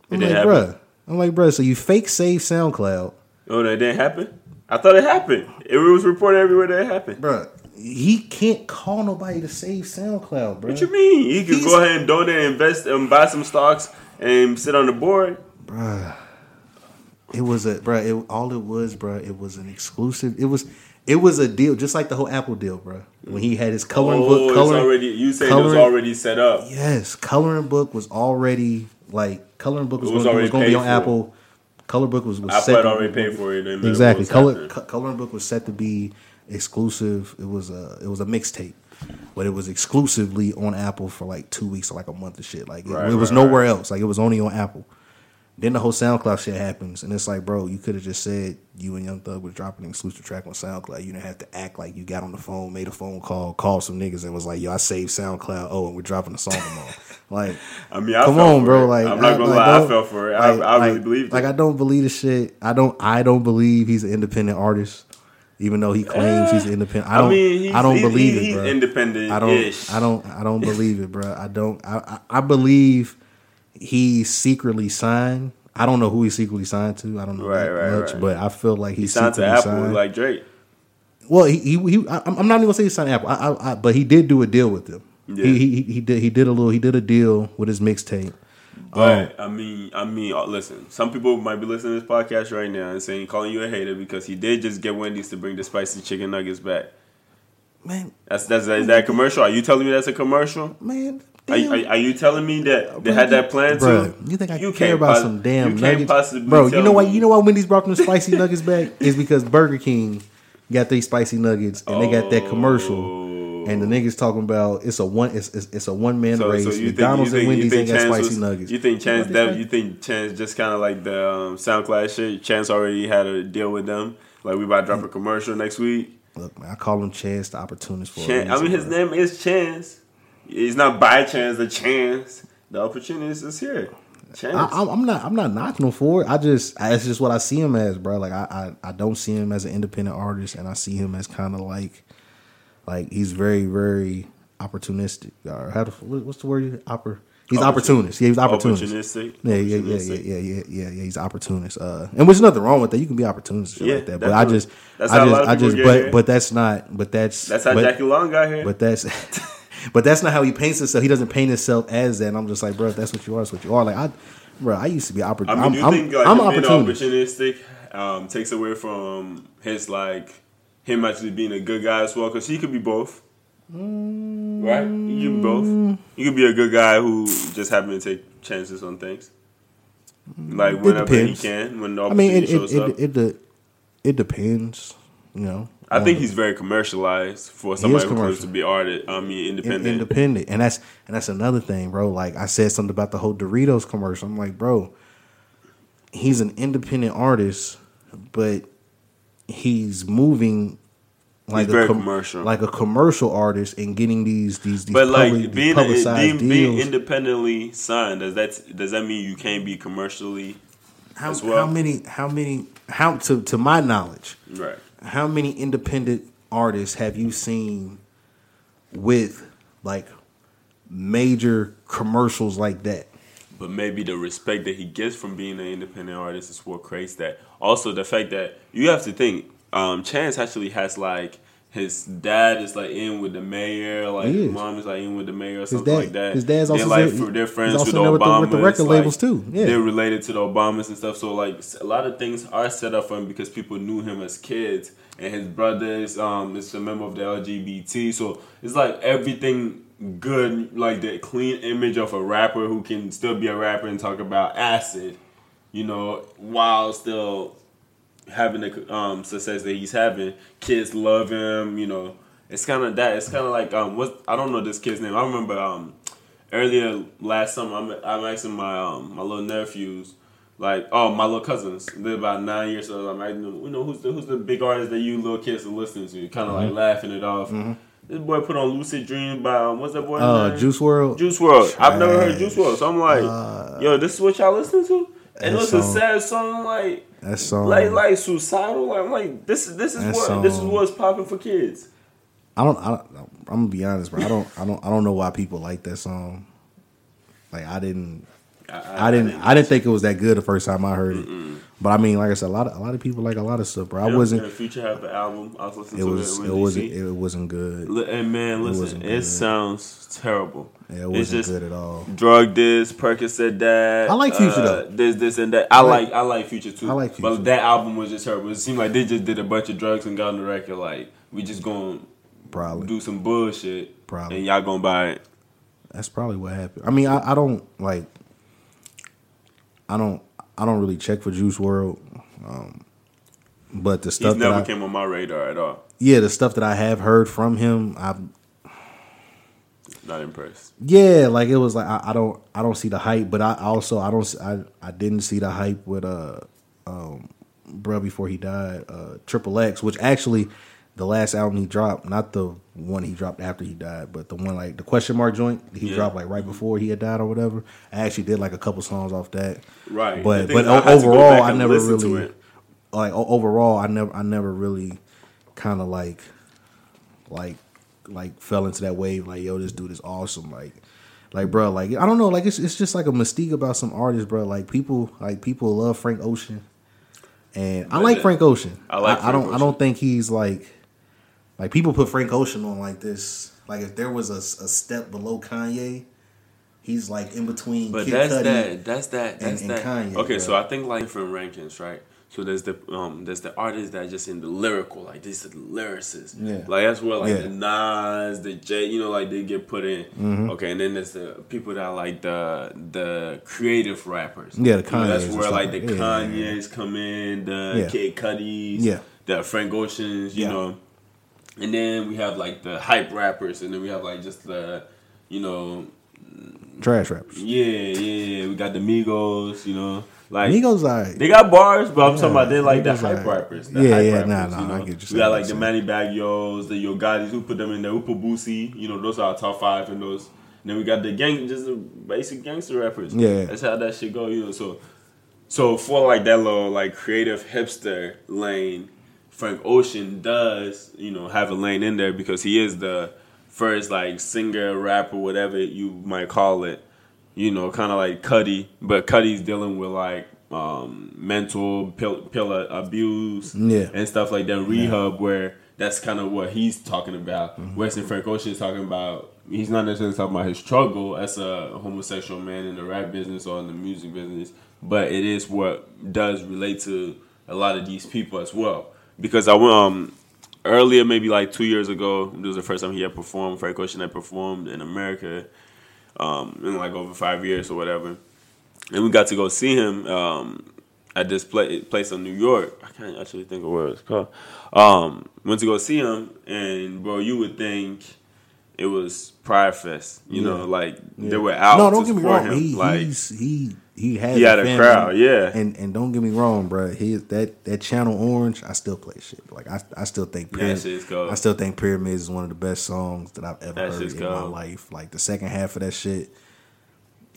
I'm It didn't like, happen. bruh. I'm like, bruh. So you fake save SoundCloud, Oh, that didn't happen. I thought it happened. It was reported everywhere that it happened. bruh. He can't call nobody to save SoundCloud, bruh. What you mean? He could He's- go ahead and donate, invest, and buy some stocks and sit on the board. bruh. It was a bruh. It, all it was, bruh. It was an exclusive. It was. It was a deal, just like the whole Apple deal, bruh. When he had his coloring oh, book, coloring. already. You saying it was already set up? Yes, coloring book was already like coloring book was, was gonna, already was going to be on for. Apple. Color book was, was Apple set had already paid for it. Exactly. Color co- coloring book was set to be exclusive. It was a it was a mixtape, but it was exclusively on Apple for like two weeks or like a month of shit. Like it, Right, it was right, nowhere right. else. Like it was only on Apple. Then the whole SoundCloud shit happens, and it's like, bro, you could have just said you and Young Thug was dropping an exclusive track on SoundCloud. You didn't have to act like you got on the phone, made a phone call, called some niggas, and was like, yo, I saved SoundCloud. Oh, and we're dropping a song tomorrow. like, I mean, I come on, bro. it. Like, I'm not gonna like, lie, I fell for it. I, like- I really like- believed Like. I don't believe the shit. I don't. I don't believe he's an independent artist, even though he claims he's independent. I don't. I, mean, he's, don't he's, believe he's, it, bro. independent. I don't. I don't. I don't believe it, bro. I don't. I, I, I believe he's secretly signed. I don't know who he's secretly signed to. I don't know Right, that right, much, right. but I feel like He he's signed to Apple signed. like Drake. Well, he, he, he I, I'm not even gonna say he signed Apple, I, I, I, but he did do a deal with them. Yeah. He, he he did he did a little he did a deal with his mixtape. But I mean, I mean, uh, listen. Some people might be listening to this podcast right now and saying, calling you a hater because he did just get Wendy's to bring the spicy chicken nuggets back. Man, That's that's is that commercial? Are you telling me that's a commercial? man, Are, are, are you telling me that they Bro, had that plan too? you think I You care about pos- some damn nuggets? Bro, you know why? You know why Wendy's brought them spicy nuggets back is because Burger King got these spicy nuggets and they got that commercial Ooh. And the niggas talking about it's a one it's it's, it's a one man So, race. so you think, McDonald's you think, and you Wendy's think ain't got Chance spicy was, nuggets. You think Chance What that you think Chance just kind of like the um, SoundCloud shit. Chance already had a deal with them. Like we about to drop a commercial next week. Look, man, I call him Chance the opportunist for. a Chan- I mean, his bro. name is Chance. He's not by chance. The chance. The opportunity is here. Chance. I, I'm, I'm not. I'm not knocking him for it. I just. I, it's just what I see him as, bro. Like I, I, I don't see him as an independent artist, and I see him as kind of like, like he's very, very opportunistic. Or how what- what's the word? Oppor, He's Opportun- opportunist. Yeah, he's opportunist. Opportunistic. Yeah, yeah, yeah, yeah, yeah, yeah, yeah, yeah. He's opportunist. Uh, and there's nothing wrong with that. You can be opportunist, Yeah, like that. But I just, That's I just, I just, but, here. but that's not, but that's That's how but, Jackie Long got here. But that's, but that's not how he paints himself. He doesn't paint himself as that. And I'm just like, bro, if that's what you are, that's what you are. Like I, bro, I used to be oppor- I mean, I'm, do you I'm, think like I'm him opportunistic um, takes away from his like him actually being a good guy as well? Because he could be both, right? He could be both. He could be a good guy who just happen to take chances on things, like whenever he can, when the I opportunity mean, it, shows it, up. it, it, it, it depends. You know, I think um, he's very commercialized for somebody who claims to be artist. I mean, in- independent. independent, and that's and that's another thing, bro. Like I said something about the whole Doritos commercial. I'm like, bro, he's an independent artist, but he's moving like a com- commercial. like a commercial artist, and getting these these these, But like public, these being, publicized being, being independently signed, does that does that mean you can't be commercially how, well? how many? How many? How to to my knowledge, right? how many independent artists have you seen with like major commercials like that? But maybe the respect that he gets from being an independent artist is what creates that. Also, the fact that you have to think, um, Chance actually has like his dad is like in with the mayor, like He is. mom is like in with the mayor or something like that. his dad's also They're like they're he's friends with the Obamas. with the record like, labels, too. Yeah. they're related to the Obamas and stuff. So like a lot of things are set up for him because people knew him as kids, and his brothers um is a member of the LGBT. So it's like everything good, like the clean image of a rapper who can still be a rapper and talk about acid, you know, while still having the um, success that he's having. Kids love him, you know. It's kind of that. It's kind of like um, what I don't know this kid's name. I remember um, earlier last summer. I'm I'm asking my um my little nephews. Like oh my little cousins, they're about nine years old. I'm asking them, you know who's the who's the big artist that you little kids are listening to? Kind of like laughing it off. This boy put on "Lucid Dream by um, what's that boy? Uh, name? Juice WRLD. Juice WRLD. I've never heard Trash. Juice WRLD, so I'm like, yo, this is what y'all listen to, and That it's a sad song, like That song. like like suicidal. Like I'm like this is this is what this is what's popping for kids. I don't. I don't. I'm gonna be honest, bro. I don't. I don't. I don't know why people like that song. Like I didn't. I, didn't. I didn't think it was that good the first time I heard it. But I mean, like I said, a lot of a lot of people like a lot of stuff, bro. I Yeah, wasn't. yeah, Future had the album. I was listening It to was. it. It wasn't. It wasn't good. And man, listen, wasn't it sounds terrible. Yeah, it wasn't just good at all. drug this, Percocet that. I like Future, uh, though. This, this, and that. I like, I like Future too. I like Future. But that album was just terrible. It seemed like they just did a bunch of drugs and got on the record. Like we just gonna Probably. do some bullshit, Probably. and y'all gonna buy it. That's probably what happened. I mean, I, I don't like. I don't. I don't really check for Juice WRLD. Um, but the He's stuff that never I, came on my radar at all. yeah, the stuff that I have heard from him, I'm Not impressed. Yeah, like it was like I, I don't I don't see the hype, but I also I don't I I didn't see the hype with uh um bro before he died uh Triple X, which actually the last album he dropped, not the one he dropped after he died, but the one like the question mark joint he Yeah. dropped like right before he had died or whatever. I actually did like a couple songs off that, Right. but but I o- had to go overall I never really like overall I never I never really kind of like like like fell into that wave like yo this dude is awesome like like bro like I don't know like it's it's just like a mystique about some artists bro like people like people love Frank Ocean and I like Frank Ocean I like I, Frank don't I don't think he's like like people put Frank Ocean on like this like if there was a, a step below Kanye he's like in between But Kid that's Cudi that. That's that. That's and that. Kanye, okay, so. I think like different rankings, right? So there's the um there's the artists that are just in the lyrical, like these are the lyricists. Yeah. Like that's where like Yeah. Mm-hmm. the Nas, the J, you know, like they get put in. Okay, and then there's the people that are like the the creative rappers. Yeah, the You know, that's where like the like- yeah, yeah, Kanyes come in, the Yeah. Kid Cudis, Yeah. the Frank Oceans, you Yeah. know. And then we have like the hype rappers, and then we have like just the, you know, trash rappers. yeah, yeah, yeah. We got the Migos, you know, like Migos, alright. they got bars, but I'm Yeah, talking about they like the hype rappers. The Yeah, hype yeah, rappers, nah, you nah, I get you're We got like the Manny Bagios, the Yo Gottis, who put them in the Upa Boosie. You know, those are our top five and those. And then we got the gang, just the basic gangster rappers. Yeah. that's how that shit go. You know, so so for like that little like creative hipster lane, Frank Ocean does you know have a lane in there because he is the first like singer, rapper, whatever you might call it. You know, kind of like Cudi, but Cudi's dealing with like um, mental pill, pill abuse Yeah. and stuff like that. Rehab, where that's kind of what he's talking about. Mm-hmm. Weston Frank Ocean is talking about. He's not necessarily talking about his struggle as a homosexual man in the rap business or in the music business, but it is what does relate to a lot of these people as well. Because I went um earlier, maybe like two years ago, this was the first time he had performed. Frank Ocean had performed in America um, in like over five years or whatever, and we got to go see him um, at this pla- place in New York. I can't actually think of where it's called. Um, went to go see him, and bro, you would think it was Pride Fest. You know, like they were out. No, to don't get me wrong. him. He like he's, he he has he had a family. crowd, yeah. And and don't get me wrong, bro. His that that channel orange, I still play shit. Like I I still think That Pyramid, shit's. I still think Pyramids is one of the best songs that I've ever That heard shit's in my life. Like the second half of that shit,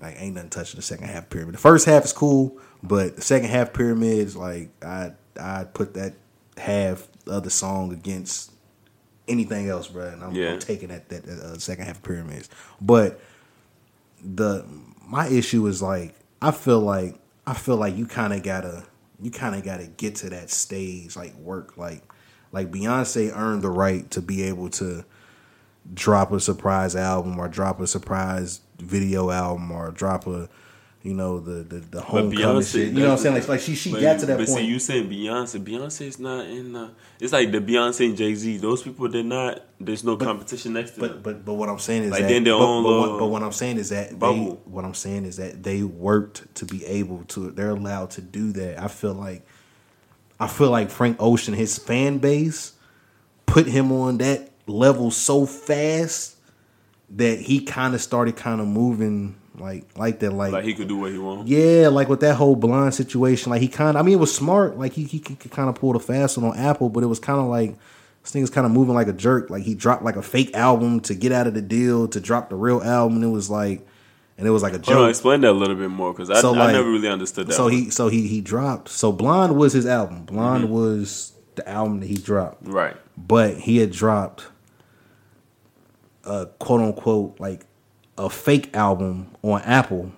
like ain't nothing touching the second half of Pyramid. The first half is cool, but the second half Pyramids, like I I put that half other song against anything else, bro. And I'm, Yeah. I'm taking that that uh, second half of Pyramids, but the my issue is like I feel like I feel like you kind of gotta you kind of gotta get to that stage like work like like Beyonce earned the right to be able to drop a surprise album or drop a surprise video album or drop a you know the the, the homecoming Beyonce, shit. You know what I'm saying? Like like she she but, got to that but point. see, you saying Beyonce? Beyonce's not in. The, it's like the Beyonce and Jay Z. Those people, they're not. There's no competition next to But them. but but what I'm saying is Like, that then their but, own but, what, but uh, what I'm saying is that they, bubble. what I'm saying is that they worked to be able to they're allowed to do that. I feel like I feel like Frank Ocean his fan base put him on that level so fast that he kind of started kind of moving like like that like, like he could do what he wants. yeah, like with that whole blind situation, like he kind of, I mean, it was smart. Like he he, could kind of pull the fast one on Apple, but it was kind of like this thing is kind of moving like a jerk. Like he dropped like a fake album to get out of the deal to drop the real album, and it was like, and it was like a Hold on, joke. explain that a little bit more because I, So, I never really understood that. So one. he so he he dropped. So Blonde was his album. Blonde Mm-hmm. was the album that he dropped right, but he had dropped a quote unquote like a fake album on Apple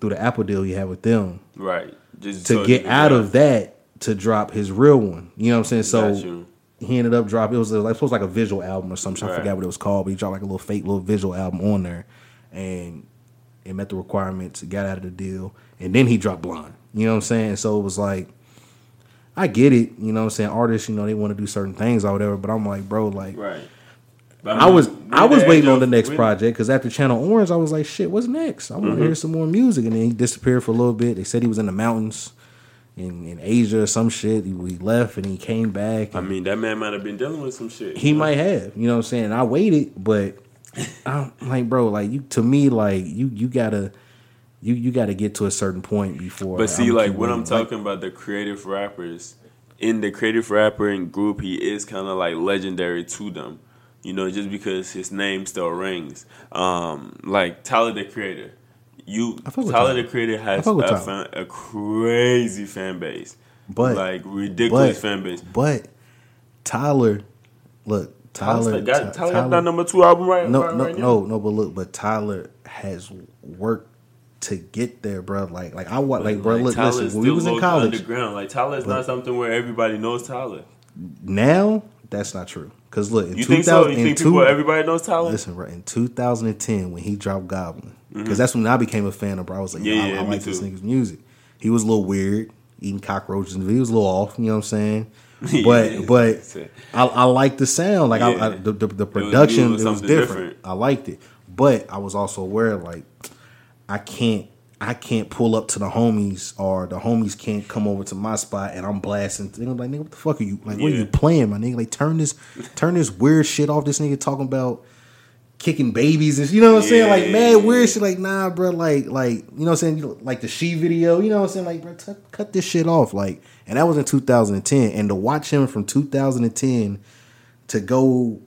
through the Apple deal he had with them right. Just to so get out of that to drop his real one. You know what I'm saying? So he ended up dropping. It was like supposed to like a visual album or something. I Right. forgot what it was called, but he dropped like a little fake little visual album on there, and it met the requirements. Got out of the deal, and then he dropped Blonde. You know what I'm saying? So it was like. I get it, you know what I'm saying? Artists, you know, they want to do certain things or whatever, but I'm like, bro, like right. I mean, was I was waiting on the next project because after Channel Orange, I was like, shit, what's next? I want to Mm-hmm. hear some more music, and then he disappeared for a little bit. They said he was in the mountains in, in Asia or some shit. He, he left and he came back. I mean, that man might have been dealing with some shit. he know? might have, you know what I'm saying? I waited, but I'm like, bro, like you to me, like you you gotta you you gotta get to a certain point before. But see, I'ma like when I'm. Like, talking about the creative rappers, in the creative rapper and group, he is kind of like legendary to them. You know, just because his name still rings. Um, like Tyler the Creator, you I fuck with Tyler Tyler. the Creator has a, fan, a crazy fan base, But- like ridiculous but- fan base. but Tyler, look, Tyler, Tyler got, Ty- Tyler got that number two album right. No, right, no, right no, no. But look, but Tyler has worked to get there, bro. Like, like I want, like, bro. Look, Tyler's listen. When we was in college, underground. Like Tyler's not something where everybody knows Tyler. now that's not true. Cause look, in You two think so? You in think two, people, everybody knows Tyler? listen, bro. In 2010, when he dropped Goblin, because that's when I became a fan of. Bro, I was like, Mm-hmm. Yeah, I, yeah, I like this nigga's music. He was a little weird, eating cockroaches. and He was a little off. You know what I'm saying? Yeah, But but. I, I like the sound. Like I, I, the, the the production, it was it was, something different. different. I liked it, but I was also aware like I can't I can't pull up to the homies or the homies can't come over to my spot and I'm blasting. They're like, nigga, what the fuck are you like? What are you playing, my nigga? Like, turn this, turn this weird shit off. This nigga talking about kicking babies and you know what I'm saying? Like, Yeah. mad weird shit. Like, nah, bro. Like, like you know what I'm saying? Like the she video. You know what I'm saying? Like, bro, t- cut this shit off. Like, and that was in 2010. And to watch him from 2010 to go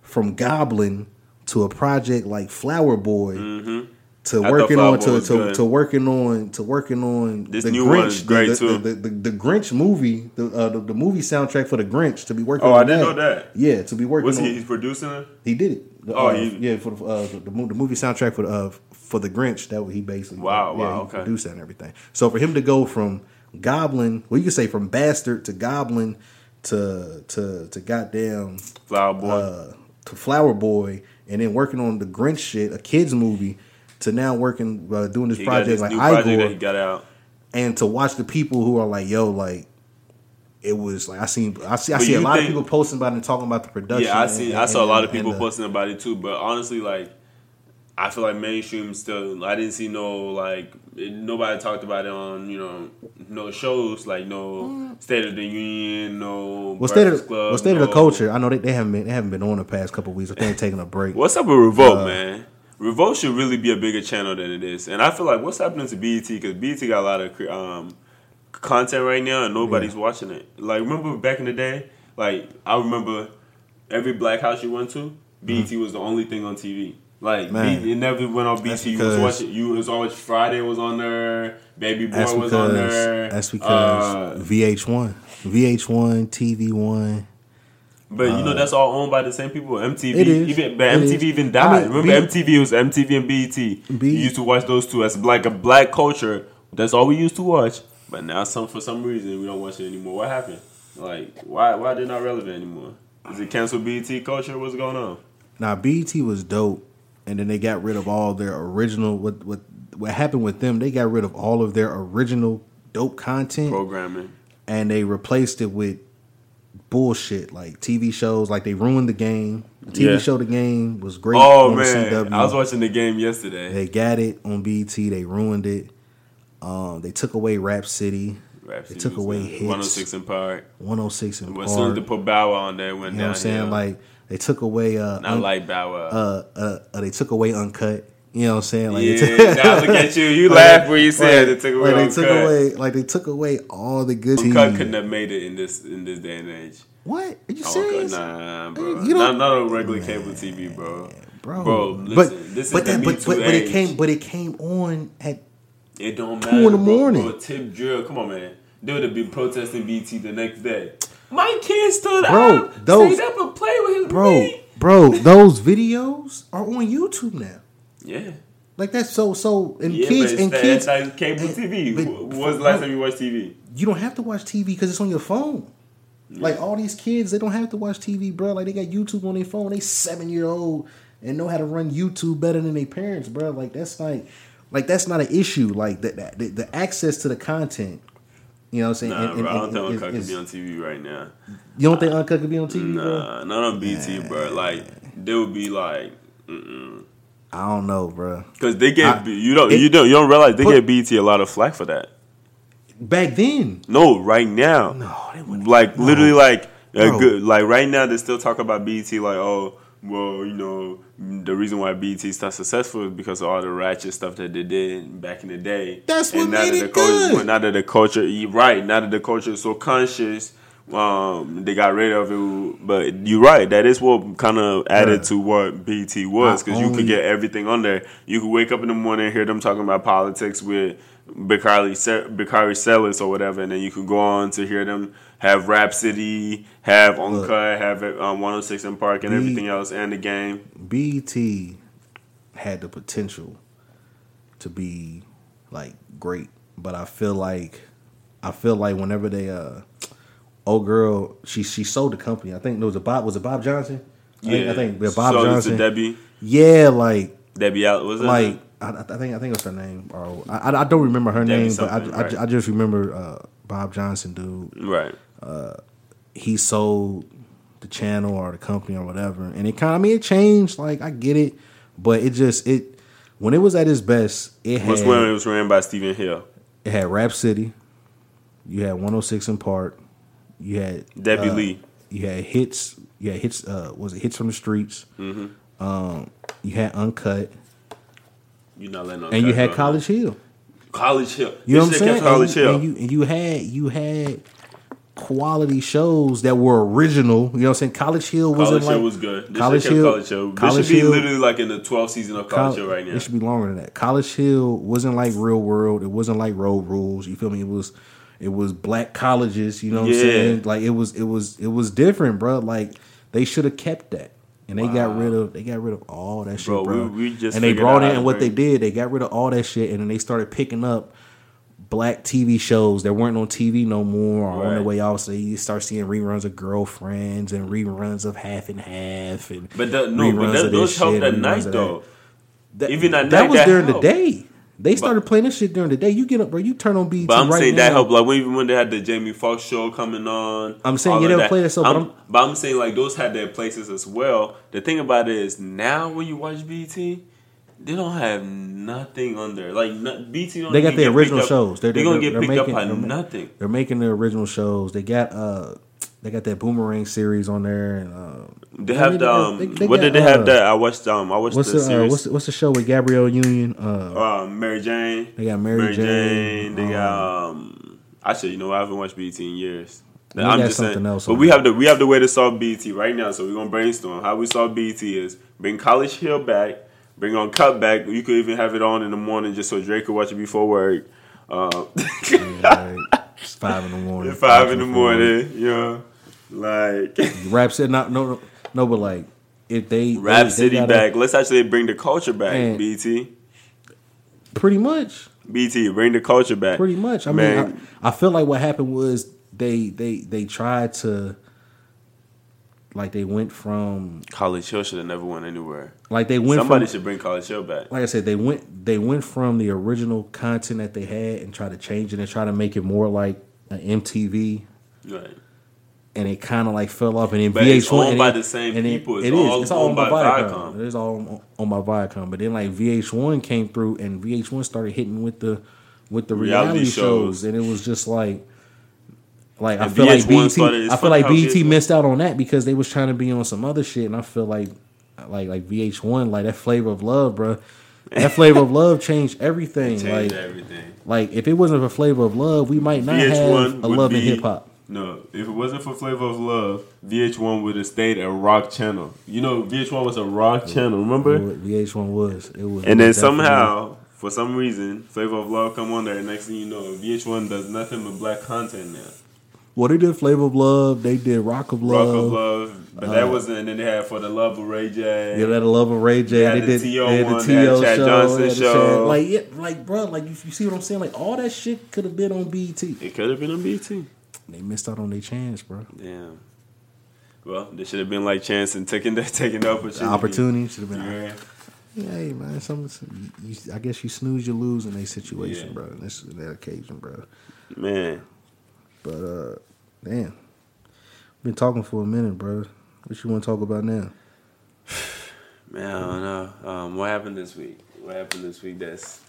from Goblin to a project like Flower Boy Mm-hmm. To I working on to, to, to working on to working on This the new Grinch, great, the, too. The, the, the, Grinch movie, the, uh, the the movie soundtrack for the Grinch to be working. Oh, on I didn't know that. Yeah, to be working. Was he he's producing it? He did it. The, Oh, uh, he- yeah, for the, uh, the, movie soundtrack for the uh, for the Grinch. That he basically Wow, yeah, wow, okay. produced that and everything. So for him to go from Goblin, well, you could say from bastard to Goblin to to to goddamn Flower Boy. uh, to Flower Boy, and then working on the Grinch shit, a kids movie, to now working uh, doing this he project this like project he got out. and to watch the people who are like, yo, like. It was like I seen I see I But see a lot of people posting about it and talking about the production. Yeah, I and- seen. and- I saw a lot of people and the- posting about it too. But honestly, like, I feel like mainstream still. I didn't see no like it, nobody talked about it on you know no shows like no State of the Union, no Well, state of Club, well, state of the culture. I know they, they haven't been they haven't been on the past couple weeks. I think they're taking a break. What's up with Revolt, Uh, man? Revolt should really be a bigger channel than it is, and I feel like what's happening to BET because BET got a lot of um, content right now, and nobody's watching it. Like remember back in the day, like I remember every black house you went to, BET was the only thing on TV. Like. B- it never went on BET. You was watching. You was always Friday was on there. Baby boy was on there. that's because Uh, VH1, VH1, TV One. But you know that's all owned by the same people. MTV, Uh, even but MTV is. even I died. mean, Remember, B- MTV was MTV and BET. B- you used to watch those two as like a black culture. That's all we used to watch. But now, some for some reason, we don't watch it anymore. What happened? Like, why why they're not relevant anymore? Is it canceled BET culture? What's going on? Now BET was dope, and then they got rid of all their original. What what what happened with them? They got rid of all of their original dope content, Programming. and they replaced it with bullshit like TV shows. Like they ruined the game. The TV Yeah. show The Game was great. Oh on man, CW. I was watching the game yesterday. They got it on BT. They ruined it. Um, they took away Rap City, Rap they took away hits. 106 and Park. 106 and As soon as they put Bow Wow on there, went You know what I'm saying? Like they took away. Uh, Not un- like Bow Wow. uh, uh, uh, they took away Uncut. You know what I'm saying? Like yeah, now look at you. You Like, laughed when you said like- they took away like they took away, like they took away all the good TV. couldn't have made it in this in this day and age. What? Are you serious? Nah, bro. You not, not on regular cable TV, bro. Bro, Bro, listen, but this is but the that, but, but, but it came but it came on at It don't Two matter. in the bro. morning. Bro, Tip drill. Come on, man. They would have been protesting BT the next day. My kid stood Bro, up, those- stayed up and played with his bro, meat. bro. Those videos are on YouTube now. Yeah. Like that's so so and Yeah, kids and it's kids. like cable and- TV. but- Wh- When's the last time you watched TV? you don't have to watch TV because it's on your phone. Like all these kids, they don't have to watch TV, bro. Like they got YouTube on their phone. They seven year old and know how to run YouTube better than their parents, bro. Like that's like, like that's not an issue. Like the the, the access to the content. You know what I'm saying? Nah, And- and- bro. I don't and- think Uncut could be on TV right now. You don't think Uncut could be on TV, bro? Nah, not on BT, bro. Like they would be like, mm I don't know, bro. because they get I- you don't it- you don't you don't realize they But- get BT a lot of flack for that. Back then, No, right now. no, they wouldn't. like no. literally like a good like right now they still talk about BT like oh well you know the reason why BT is not successful is because of all the ratchet stuff that they did back in the day. That's what now made that it the culture, good. Now that the culture, right, now that the culture is so conscious, um, they got rid of it. But you're right, that is what kind of added Bruh. to what BT was because you could get everything on there. You could wake up in the morning hear them talking about politics with Bakari Bakari Sellers or whatever, and then you could go on to hear them have Rap City, have Uncut, have um, 106 and Park, and B- everything else, and the game. BT had the potential to be like great, but I feel like I feel like whenever they uh oh girl she she sold the company. I think it was a Bob was it Bob Johnson? I think, I think yeah, Bob so Johnson. To Debbie, yeah, like Debbie out was it? like I, I think I think it's her name. Or I, I don't remember her Debbie name, but I, something, I. I just remember uh, Bob Johnson, dude. right. he sold the channel or the company or whatever, and it kind of I mean it changed. Like I get it, but it just it when it was at its best, it was had when it was ran by Stephen Hill. it had Rap City, you had 106 and Park, you had Debbie uh, Lee. you had hits, you had hits. Uh, was it hits from the streets? Mm-hmm. Um, you had Uncut, You're not letting on and you had bro. College Hill. College Hill. You know what I'm saying? College and, Hill. and you and you had you had quality shows that were original. You know what I'm saying? College Hill wasn't College like Hill was good. This College Hill- College Hill. College this should be Hill- literally like in the 12th season of College Hill right now. It should be longer than that. College Hill wasn't like Real World. It wasn't like Road Rules. You feel me? It was it was black colleges. You know what Yeah. I'm saying? Like it was it was it was different, bro. Like they should have kept that. And they got rid of they got rid of all that shit, Bro, we- we just and they brought in what they did. They got rid of all that shit, and then they started picking up black TV shows that weren't on TV no more, or on the way off. So you start seeing reruns of Girlfriends and reruns of Half and Half, and But that, no, but that, those helped at night of that. though. That, Even at that night, was during the day. They started playing this shit during the day. You get up, bro. You turn on BT. But I'm right saying now. that helped. Like when, even when they had the Jamie Foxx show coming on. I'm saying you of never play that stuff, but I'm, I'm- but I'm saying like those had their places as well. The thing about it is now when you watch BT, they don't have nothing on there. Like no, BT don't. They got even the original shows. They're, They're, gonna get they're picked making, up by they're nothing. They're making the original shows. They got uh, they got that Boomerang series on there. And, uh, They have mean, the um. they- they what got, did they have? uh, That I watched. Um, I watched what's the the uh, series. what's the, what's the show with Gabrielle Union? Uh, um, Mary Jane. They got Mary Jane, They got um. Actually, you know, I haven't watched BT in years. They I'm got just saying. something else but we there. have the we have the way to solve BT right now. So we're gonna brainstorm how we solve BT is bring College Hill back, bring Uncut back. You could even have it on in the morning just so Drake could watch it before work. Uh, like, it's five in the morning. five in the morning, you know, like Rap said not no no but like if they Rap they- they City gotta- back. Let's actually bring the culture back. BT, pretty much. BT, bring the culture back. Pretty much. I Man. mean, I, I feel like what happened was they they they tried to like they went from College Hill should have never went anywhere. like they went Somebody from should bring College Hill back. like I said they went they went from the original content that they had and try to change it and try to make it more like an MTV Right. And it kind of like fell off and then But VH1 it's owned and by it- the same and it- It's it is. all It's all owned owned by by Viacom. Viacom. It is all on- on my Viacom. But then like VH1 came through and VH1 started hitting with the with the reality, Reality shows. shows. and it was just like like I feel like VH1 BT I feel like BT missed out on that because they was trying to be on some other shit and I feel like like like VH1 like that flavor of love, bro. That flavor of love changed everything. Change like everything. like if it wasn't for flavor of love, we might not VH1 have a love in hip hop. No, if it wasn't for Flavor of Love, VH1 would have stayed a rock channel. You know, VH1 was a rock channel, remember? VH1 was it was And then it was definitely- somehow, for some reason, Flavor of Love come on there. And next thing you know, VH1 does nothing but black content now. Well, they did Flavor of Love. They did Rock of Love. Rock of Love, but that uh, wasn't. And then they had For the Love of Ray J. Yeah, that Love of Ray J. They They, the did. T.O. they had the T.O. Chad show. Johnson the show. Like, yeah, like, bro, like you, you see what I'm saying? Like, all that shit could have been on BT. It could have been on BT. They missed out on their chance, bro. Damn. Well, they should have been like Chance and taking that, taking opportunity. The opportunity should have been. Yeah. Yeah, hey man, some, you, I guess you snooze, you lose in a situation, Yeah. bro. In this in that occasion, bro. Man, But uh, damn, been talking for a minute, bro. What you want to talk about now? man, I don't know. Um, what happened this week? What happened this week that's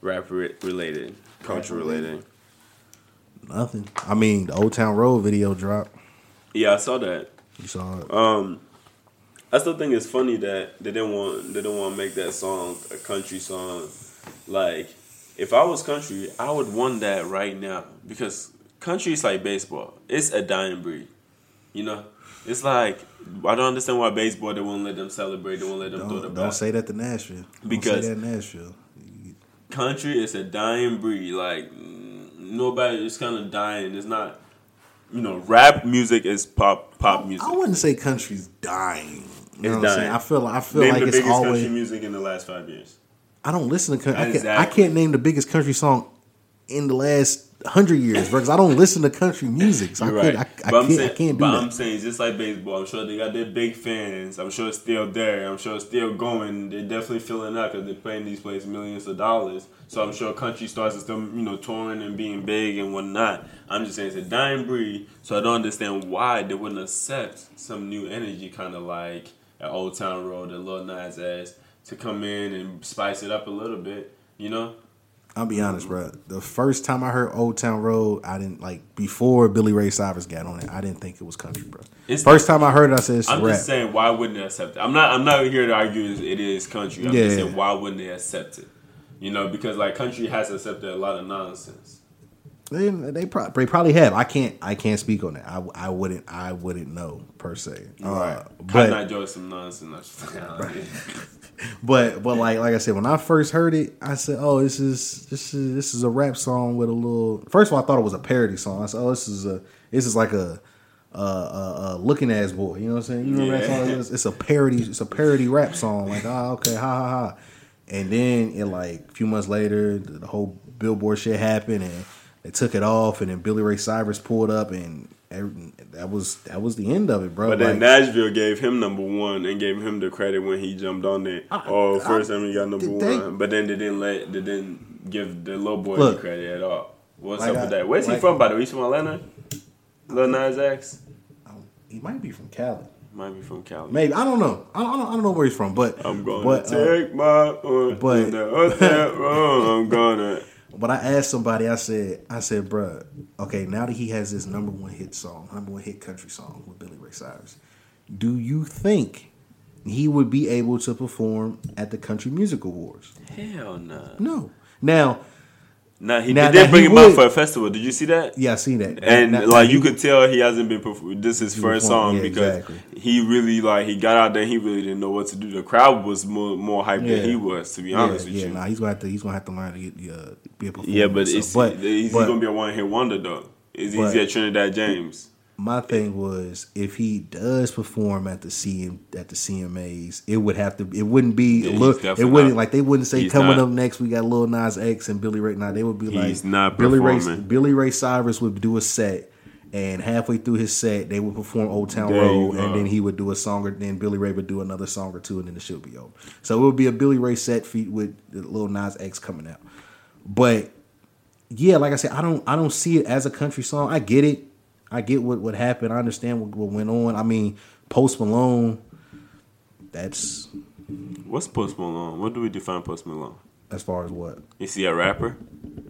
rapper related, culture related? Nothing. I mean, the Old Town Road video dropped. Yeah, I saw that. You saw it. Um, I still think it's funny that they didn't want they didn't want to make that song a country song. Like, if I was country, I would want that right now because country is like baseball. It's a dying breed. You know, it's like I don't understand why baseball they won't let them celebrate. They won't let them throw the Don't, bat. say that to Nashville. Because- don't say that Nashville. country is a dying breed. Like nobody is kind of dying. It's not. You know, rap music is pop pop music. I wouldn't say country's dying. You know It's what I'm saying? dying. I feel I feel Name like the it's biggest always. country music in the last five years. I don't listen to country. I, can't, I can't name the biggest country song in the last hundred years, bro. Because I don't listen to country music. So I, right. I, I I'm can't. saying, I can't do but that. I'm saying, just like baseball, I'm sure they got their big fans. I'm sure it's still there. I'm sure it's still going. They're definitely feeling out because they're paying these places millions of dollars. So I'm sure country stars are still, you know, touring and being big and whatnot. I'm just saying it's a dying breed. So I don't understand why they wouldn't accept some new energy, kind of like at Old Town Road, the Lil Nas X, to come in and spice it up a little bit. You know, I'll be honest, bro. The first time I heard Old Town Road, I didn't like before Billy Ray Cyrus got on it. I didn't think it was country, bro. It's first time I heard it, I said it's I'm rap. just saying, why wouldn't they accept it? I'm not. I'm not here to argue it is country. I'm Yeah. just saying, why wouldn't they accept it? You know, because like country has accepted a lot of nonsense. They they, pro- they probably have. I can't I can't speak on that. I, I wouldn't I wouldn't know per se. Uh, Cotton but Eye Joe is some nonsense. but but like like I said, when I first heard it, I said, "Oh, this is this is this is a rap song with a little." First of all, I thought it was a parody song. I said, "Oh, this is a this is like a." Uh, uh, uh, looking ass boy, you know what I'm saying? You remember that song? It's, it's a parody. It's a parody rap song. Like, oh, okay, ha ha ha. And then it like a few months later, the, the whole Billboard shit happened, and they took it off, and then Billy Ray Cyrus pulled up, and every, that was that was the end of it, bro. But then Like, Nashville gave him number one and gave him the credit when he jumped on there. I- oh, I- first time he got number they- one. But then they didn't let they didn't give the little boy Look. any credit at all. What's Like up I- with that? Where's he from by the way? He's from Atlanta? Lil Nas X? he might be from Cali. Might be from Cali. Maybe I don't know. I don't, I don't, know where he's from, but I'm gonna but, uh, take my own but- in the hotel room. I'm gonna But I asked somebody, I said, I said, bruh, okay, now that he has this number one hit song, number one hit country song with Billy Ray Cyrus, do you think he would be able to perform at the Country Music Awards? Hell no. No. Now, Nah, he Now- they did bring he him out for a festival. Did you see that? yeah, I seen that. And Now- like you he- could tell he hasn't been this is his first song yeah, because exactly. he really like he got out there he really didn't know what to do. The crowd was more more hyped Yeah. than he was to be yeah, honest with yeah, you. nah, he's gonna have to, he's gonna have to learn to get, uh, be a performer. yeah, but it's but, he's but- gonna be a one hit wonder though. Is he's at Trinidad James. My thing was if he does perform at the CM at the CMAs, it would have to. It wouldn't be. Yeah, little, it wouldn't not. like they wouldn't say coming not. up next we got Lil Nas X and Billy Ray. Now they would be like not Billy Ray. Billy Ray Cyrus would do a set. And halfway through his set, they would perform Old Town There Road, and then he would do a song, or then Billy Ray would do another song or two, and then the shit would be over. So it would be a Billy Ray set feat with Lil Nas X coming out. But yeah, like I said, I don't I don't see it as a country song. I get it. I get what what happened. I understand what, what went on. I mean, Post Malone. That's What's Post Malone? What do we define Post Malone? as far as what Is he a rapper?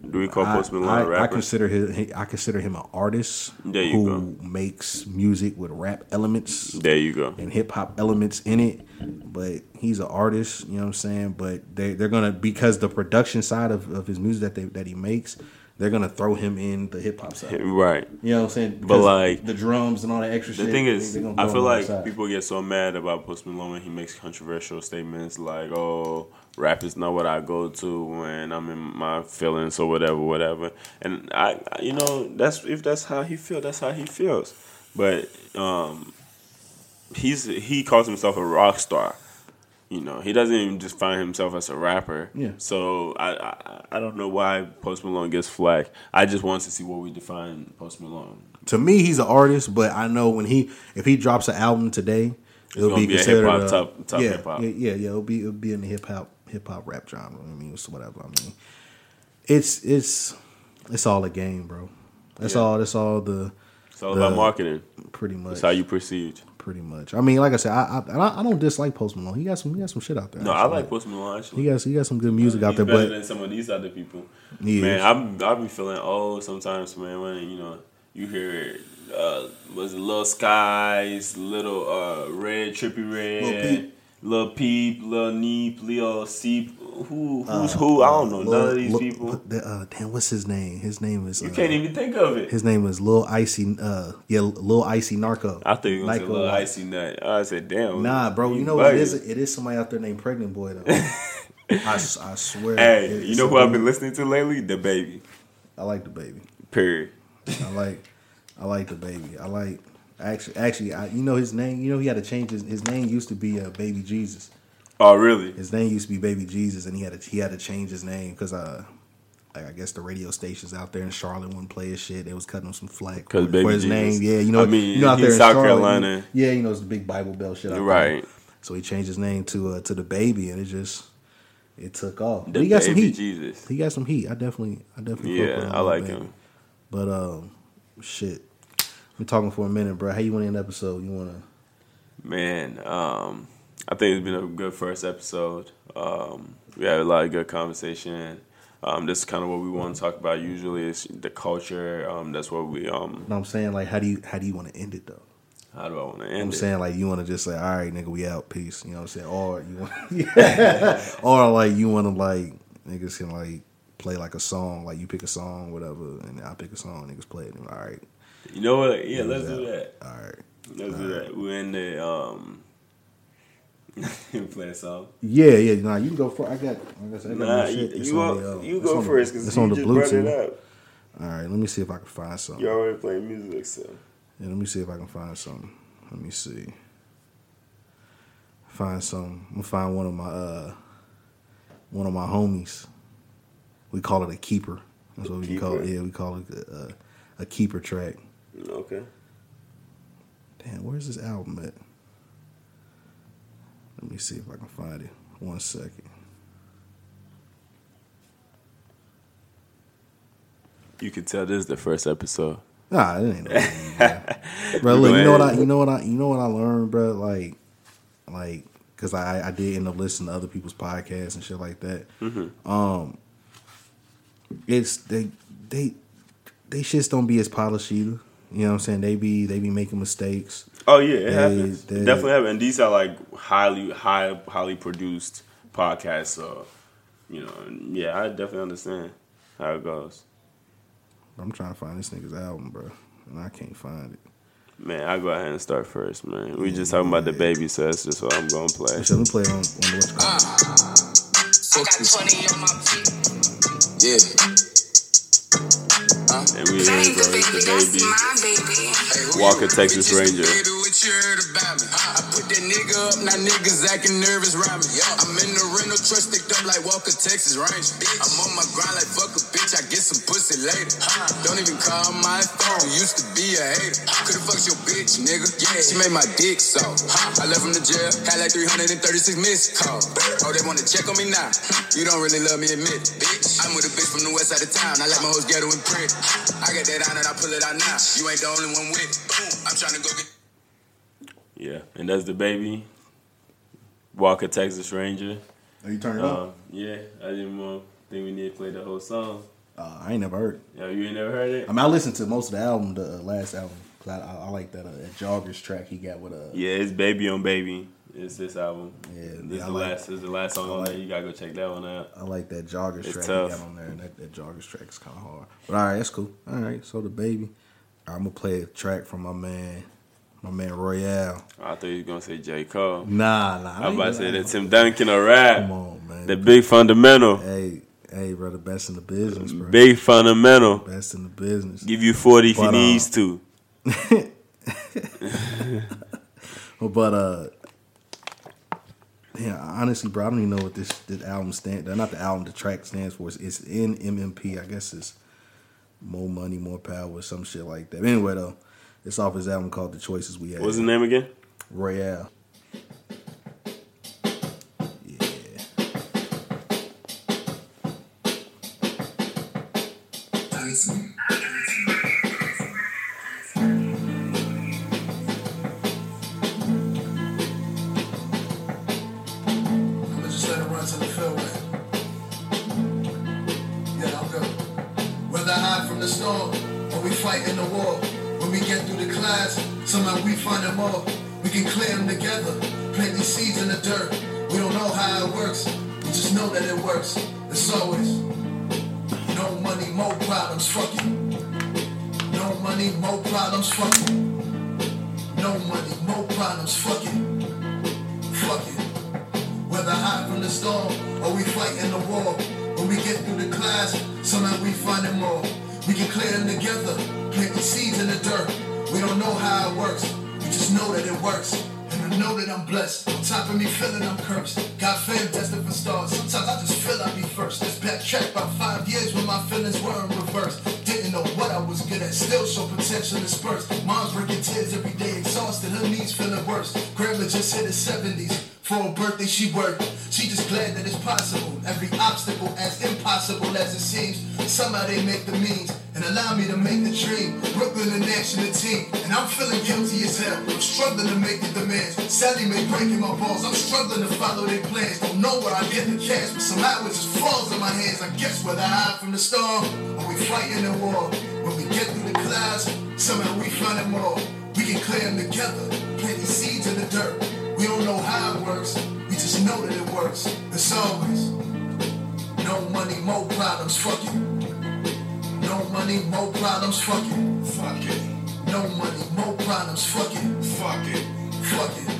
Do we call I, Post Malone I, a rapper? I consider him. I consider him an artist who makes music with rap elements there you go. and hip hop elements in it. But he's an artist, you know what I'm saying. But they they're gonna because the production side of, of his music that they that he makes, they're gonna throw him in the hip hop side. Right. You know what I'm saying? But, like, the drums and all that extra shit. The shit. thing is, I feel like people get so mad about Post Malone when he makes controversial statements like, "Oh, rap is not what I go to when I'm in my feelings or whatever, whatever." And I, I- you know, that's if that's how he feels, that's how he feels. But um, he's he calls himself a rock star. You know, he doesn't even just find himself as a rapper. Yeah. So I, I I don't know why Post Malone gets flack. I just want to see what we define Post Malone. to me, he's an artist, but I know when he if he drops an album today, it'll be be a considered hip-hop a- top- top yeah, hip-hop. Yeah, yeah, yeah. It'll be it'll be in the hip hop hip hop rap genre. I mean, it's whatever. I mean, it's it's it's all a game, bro. That's Yeah. all. That's all the It's all The- about marketing. pretty much. It's how you perceived. Pretty much. I mean, like I said, I I, I- don't dislike Post Malone. He got some he got some shit out there. No, I like Post Malone actually. He got he got some good music out there, better but than some of these other people. He man. I'm I be feeling old sometimes, man. When you know you hear uh, was it Lil Skies, Little uh, Red, Trippie Redd, Lil Peep. Lil Lil Neep, Leo Seep. Who who's who? I don't know none of these Lil- people. The, uh, damn, what's his name? His name is. You uh, can't even think of it. His name is Lil Icy. Uh, yeah, Lil Icy Narco. I think it was a Nyko little White. icy nut. I said, damn. Nah, bro. You know what it is? It is somebody out there named Pregnant Boy though. I swear. Hey, It's you know who I've been listening to lately? DaBaby. I like DaBaby. Period. I like. I like DaBaby. I like. Actually, actually, I, you know his name. You know he had to change his. His name used to be uh, Baby Jesus. Oh, really? His name used to be Baby Jesus, and he had to he had to change his name because uh, like I guess the radio stations out there in Charlotte wouldn't play his shit. They was cutting him some flack for, Baby for his Jesus. name. Yeah, you know, I mean, you know out there in South Charlotte, Carolina. Yeah, you know it's the big Bible Belt shit. Out there. Right. So he changed his name to uh, to DaBaby, and it just it took off. The But he got some heat. Jesus. He got some heat. I definitely, I definitely. Yeah, I like bit. him. But um, shit. Talking for a minute, bro. How you want to end the episode? You want to? Man, um, I think it's been a good first episode. Um, we had a lot of good conversation. Um, this is kind of what we want to talk about. Usually, it's the culture. Um, that's what we. Um, No, I'm saying like, how do you how do you want to end it though? how do I want to end? It? I'm it? saying like you want to just say, all right, nigga, we out, peace. You know what I'm saying? Or you want, yeah. or like you want to like niggas can like play like a song, like you pick a song, whatever, and I pick a song, niggas play it. And, all right, You know what? Yeah, let's do that. all right. Let's do that. We're in the um. play a song. Yeah, yeah. Nah, you can go for. I got. Like I said, I got Nah, you. You, go, the, uh, you go on the- first because It's you on the just brought it up. All right, let me see if I can find something. You already playing music, so Yeah, let me see if I can find something. Let me see. Find some. I'm gonna find one of my uh one of my homies. We call it a keeper. That's what we call it. Yeah, we call it a, a keeper track. Okay. Damn, where's this album at? Let me see if I can find it. One second. You can tell this is the first episode. Nah, it ain't. No bro, look, you know what I, you know what I, you know what I learned, bro. Like, like, cause I, I did end up listening to other people's podcasts and shit like that. Um, it's they, they, they shits don't be as polished either. You know what I'm saying? They be, they be making mistakes. Oh yeah, it They- happens. they- definitely happens. And these are like highly, high, highly produced podcasts. So, you know, yeah, I definitely understand how it goes. I'm trying to find this nigga's album, bro, and I can't find it. Man, I go ahead and start first, man. We just talking about DaBaby, so that's just what I'm gonna play. So let me play on, on the what's called. Ah, I got 20 on my feet. Yeah. And we here, bro. It's DaBaby. Hey, Walker, Texas? Ranger. I put that nigga up, now niggas acting nervous around me. I'm in the rental truck sticked up like Walker, Texas Ranger. I'm on my grind like fuck a bitch, I get some pussy later. Don't even call my phone, used to be a hater. Could've fucked your bitch, nigga. Yeah, she made my dick so. I left from the jail, had like 336 missed calls. Oh, they wanna check on me now. You don't really love me, admit it, bitch. I'm with a bitch from the west side of town. I like my hoes ghetto and pretty. I get that on and I pull it out now. You ain't the only one with it. Boom, I'm trying to go get. Yeah, and that's DaBaby. Walker, Texas Ranger. Are you turning it up? Um, yeah, I didn't want think we need to play the whole song. Uh, I ain't never heard it. Yeah, you ain't never heard it? I mean, I listened to most of the album, the uh, last album, cause I, I, I like that, uh, that joggers track he got with uh, Yeah, it's Baby on Baby. It's this album. Yeah, this is the like- last. This is the last song I on like- there. You gotta go check that one out. I like that joggers It's track tough. he got on there. That, that joggers track is kind of hard. But all right, that's cool. All right, so DaBaby. I'm gonna play a track from my man, my man Royale. I thought you was gonna say J Cole. Nah, nah. I'm about to say that Tim Duncan a rap. Come on, man. The big fundamental. hey, hey, bro, the best in the business, bro. Big fundamental. Best in the business. Give you 40 if But, he uh, needs to. But uh, yeah, honestly, bro, I don't even know what this this album stand. Not the album, the track stands for. It's, it's in MMP. I guess it's more money, more power, some shit like that. Anyway, though, it's off his album called The Choices We Had. What's the name again? Royale. Storm or we fight in the war, when we get through the clouds, somehow we find them all. We can clear them together, plant these seeds in the dirt. We don't know how it works, we just know that it works. It's always no money, more problems, fuck you. No money, more problems, fuck you. No money, more problems, fuck it. Fuck it. Whether hot from the storm or we fight in the war. When we get through the clouds, somehow we find them all. We can clear them together, plant the seeds in the dirt. We don't know how it works, we just know that it works. And I know that I'm blessed. On top of me feeling I'm cursed. Got fame destined for stars. Sometimes I just feel I'll be first. This backtrack about five years when my feelings were in reverse. Didn't know what I was good at, still show potential dispersed. Mom's breaking tears every day, exhausted, her knees feeling worse. Grandma just hit his 70s. For her birthday, she worked. She just glad that it's possible. Every obstacle as impossible as it seems. Somehow they make the means and allow me to make the dream. Brooklyn, the national team. And I'm feeling guilty as hell. I'm struggling to make the demands. Sally may breaking my balls. I'm struggling to follow their plans. Don't know where I get the cash, but somehow it just falls in my hands. I guess whether I hide from the storm or we fight in the war. When we get through the clouds, somehow we find them all. We can clear them together, plant these seeds in the dirt. We don't know how it works, we just know that it works. It's always no money, more problems, fuck it. No money, more problems, fuck it. Fuck it. No money, more problems, fuck it. Fuck it. Fuck it.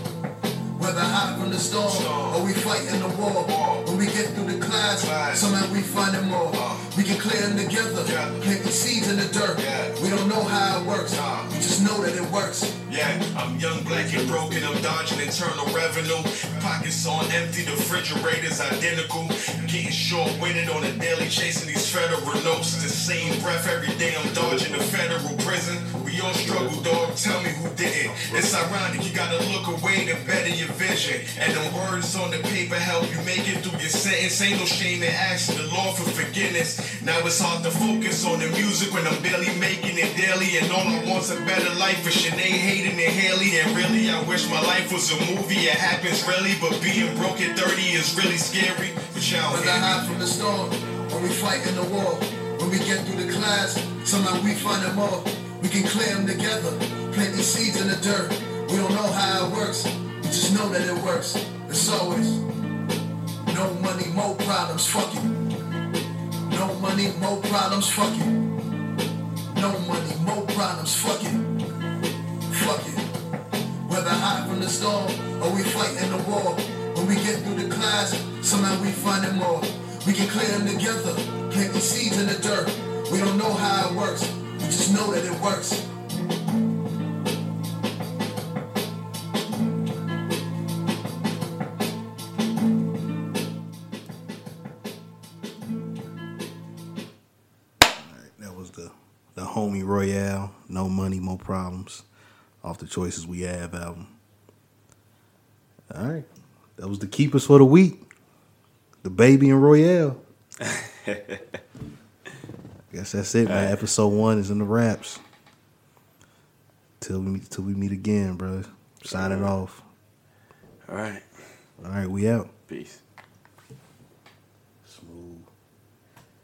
Whether hide from the storm or we fight in the war. When we get through the clouds, somehow we find them all. Uh. We can clear them together, plant these seeds in the dirt. We don't know how it works, we just know that it works. Yeah, I'm young, black, and broken. I'm dodging internal revenue. Pockets on empty, the refrigerator's identical. Getting short-winded on a daily, chasing these federal notes. The same breath every day. I'm dodging the federal prison. We all struggle, dog. Tell me who did it. It's ironic. You gotta look away to better your vision. And the words on the paper help you make it through your sentence. Ain't no shame in asking the Lord for forgiveness. Now it's hard to focus on the music when I'm barely making it daily. And all I want's a better life for Sinead, Hayden, and Haley. And really, I wish my life was a movie. It happens really, but being broke at 30 is really scary. But y'all hear me. hide from the storm or we fight in the war. When we get through the clouds, somehow we find them all. We can clear them together, plant these seeds in the dirt. We don't know how it works, we just know that it works. It's always no money, more problems, fuck it. No money, more problems, fuck it. No money, more problems, fuck it. Fuck it. Whether hide from the storm or we fight in the war. When we get through the clouds, somehow we find them all. We can clear them together, plant these seeds in the dirt. We don't know how it works, just know that it works. That was the the homie Royale. No money, more problems. Off the choices we have album. All right, that was the keepers for the week. DaBaby and Royale. Guess that's it, man. Episode one is in the wraps. Till we meet, till we meet again, bro. Signing off. All right. All right, we out. Peace.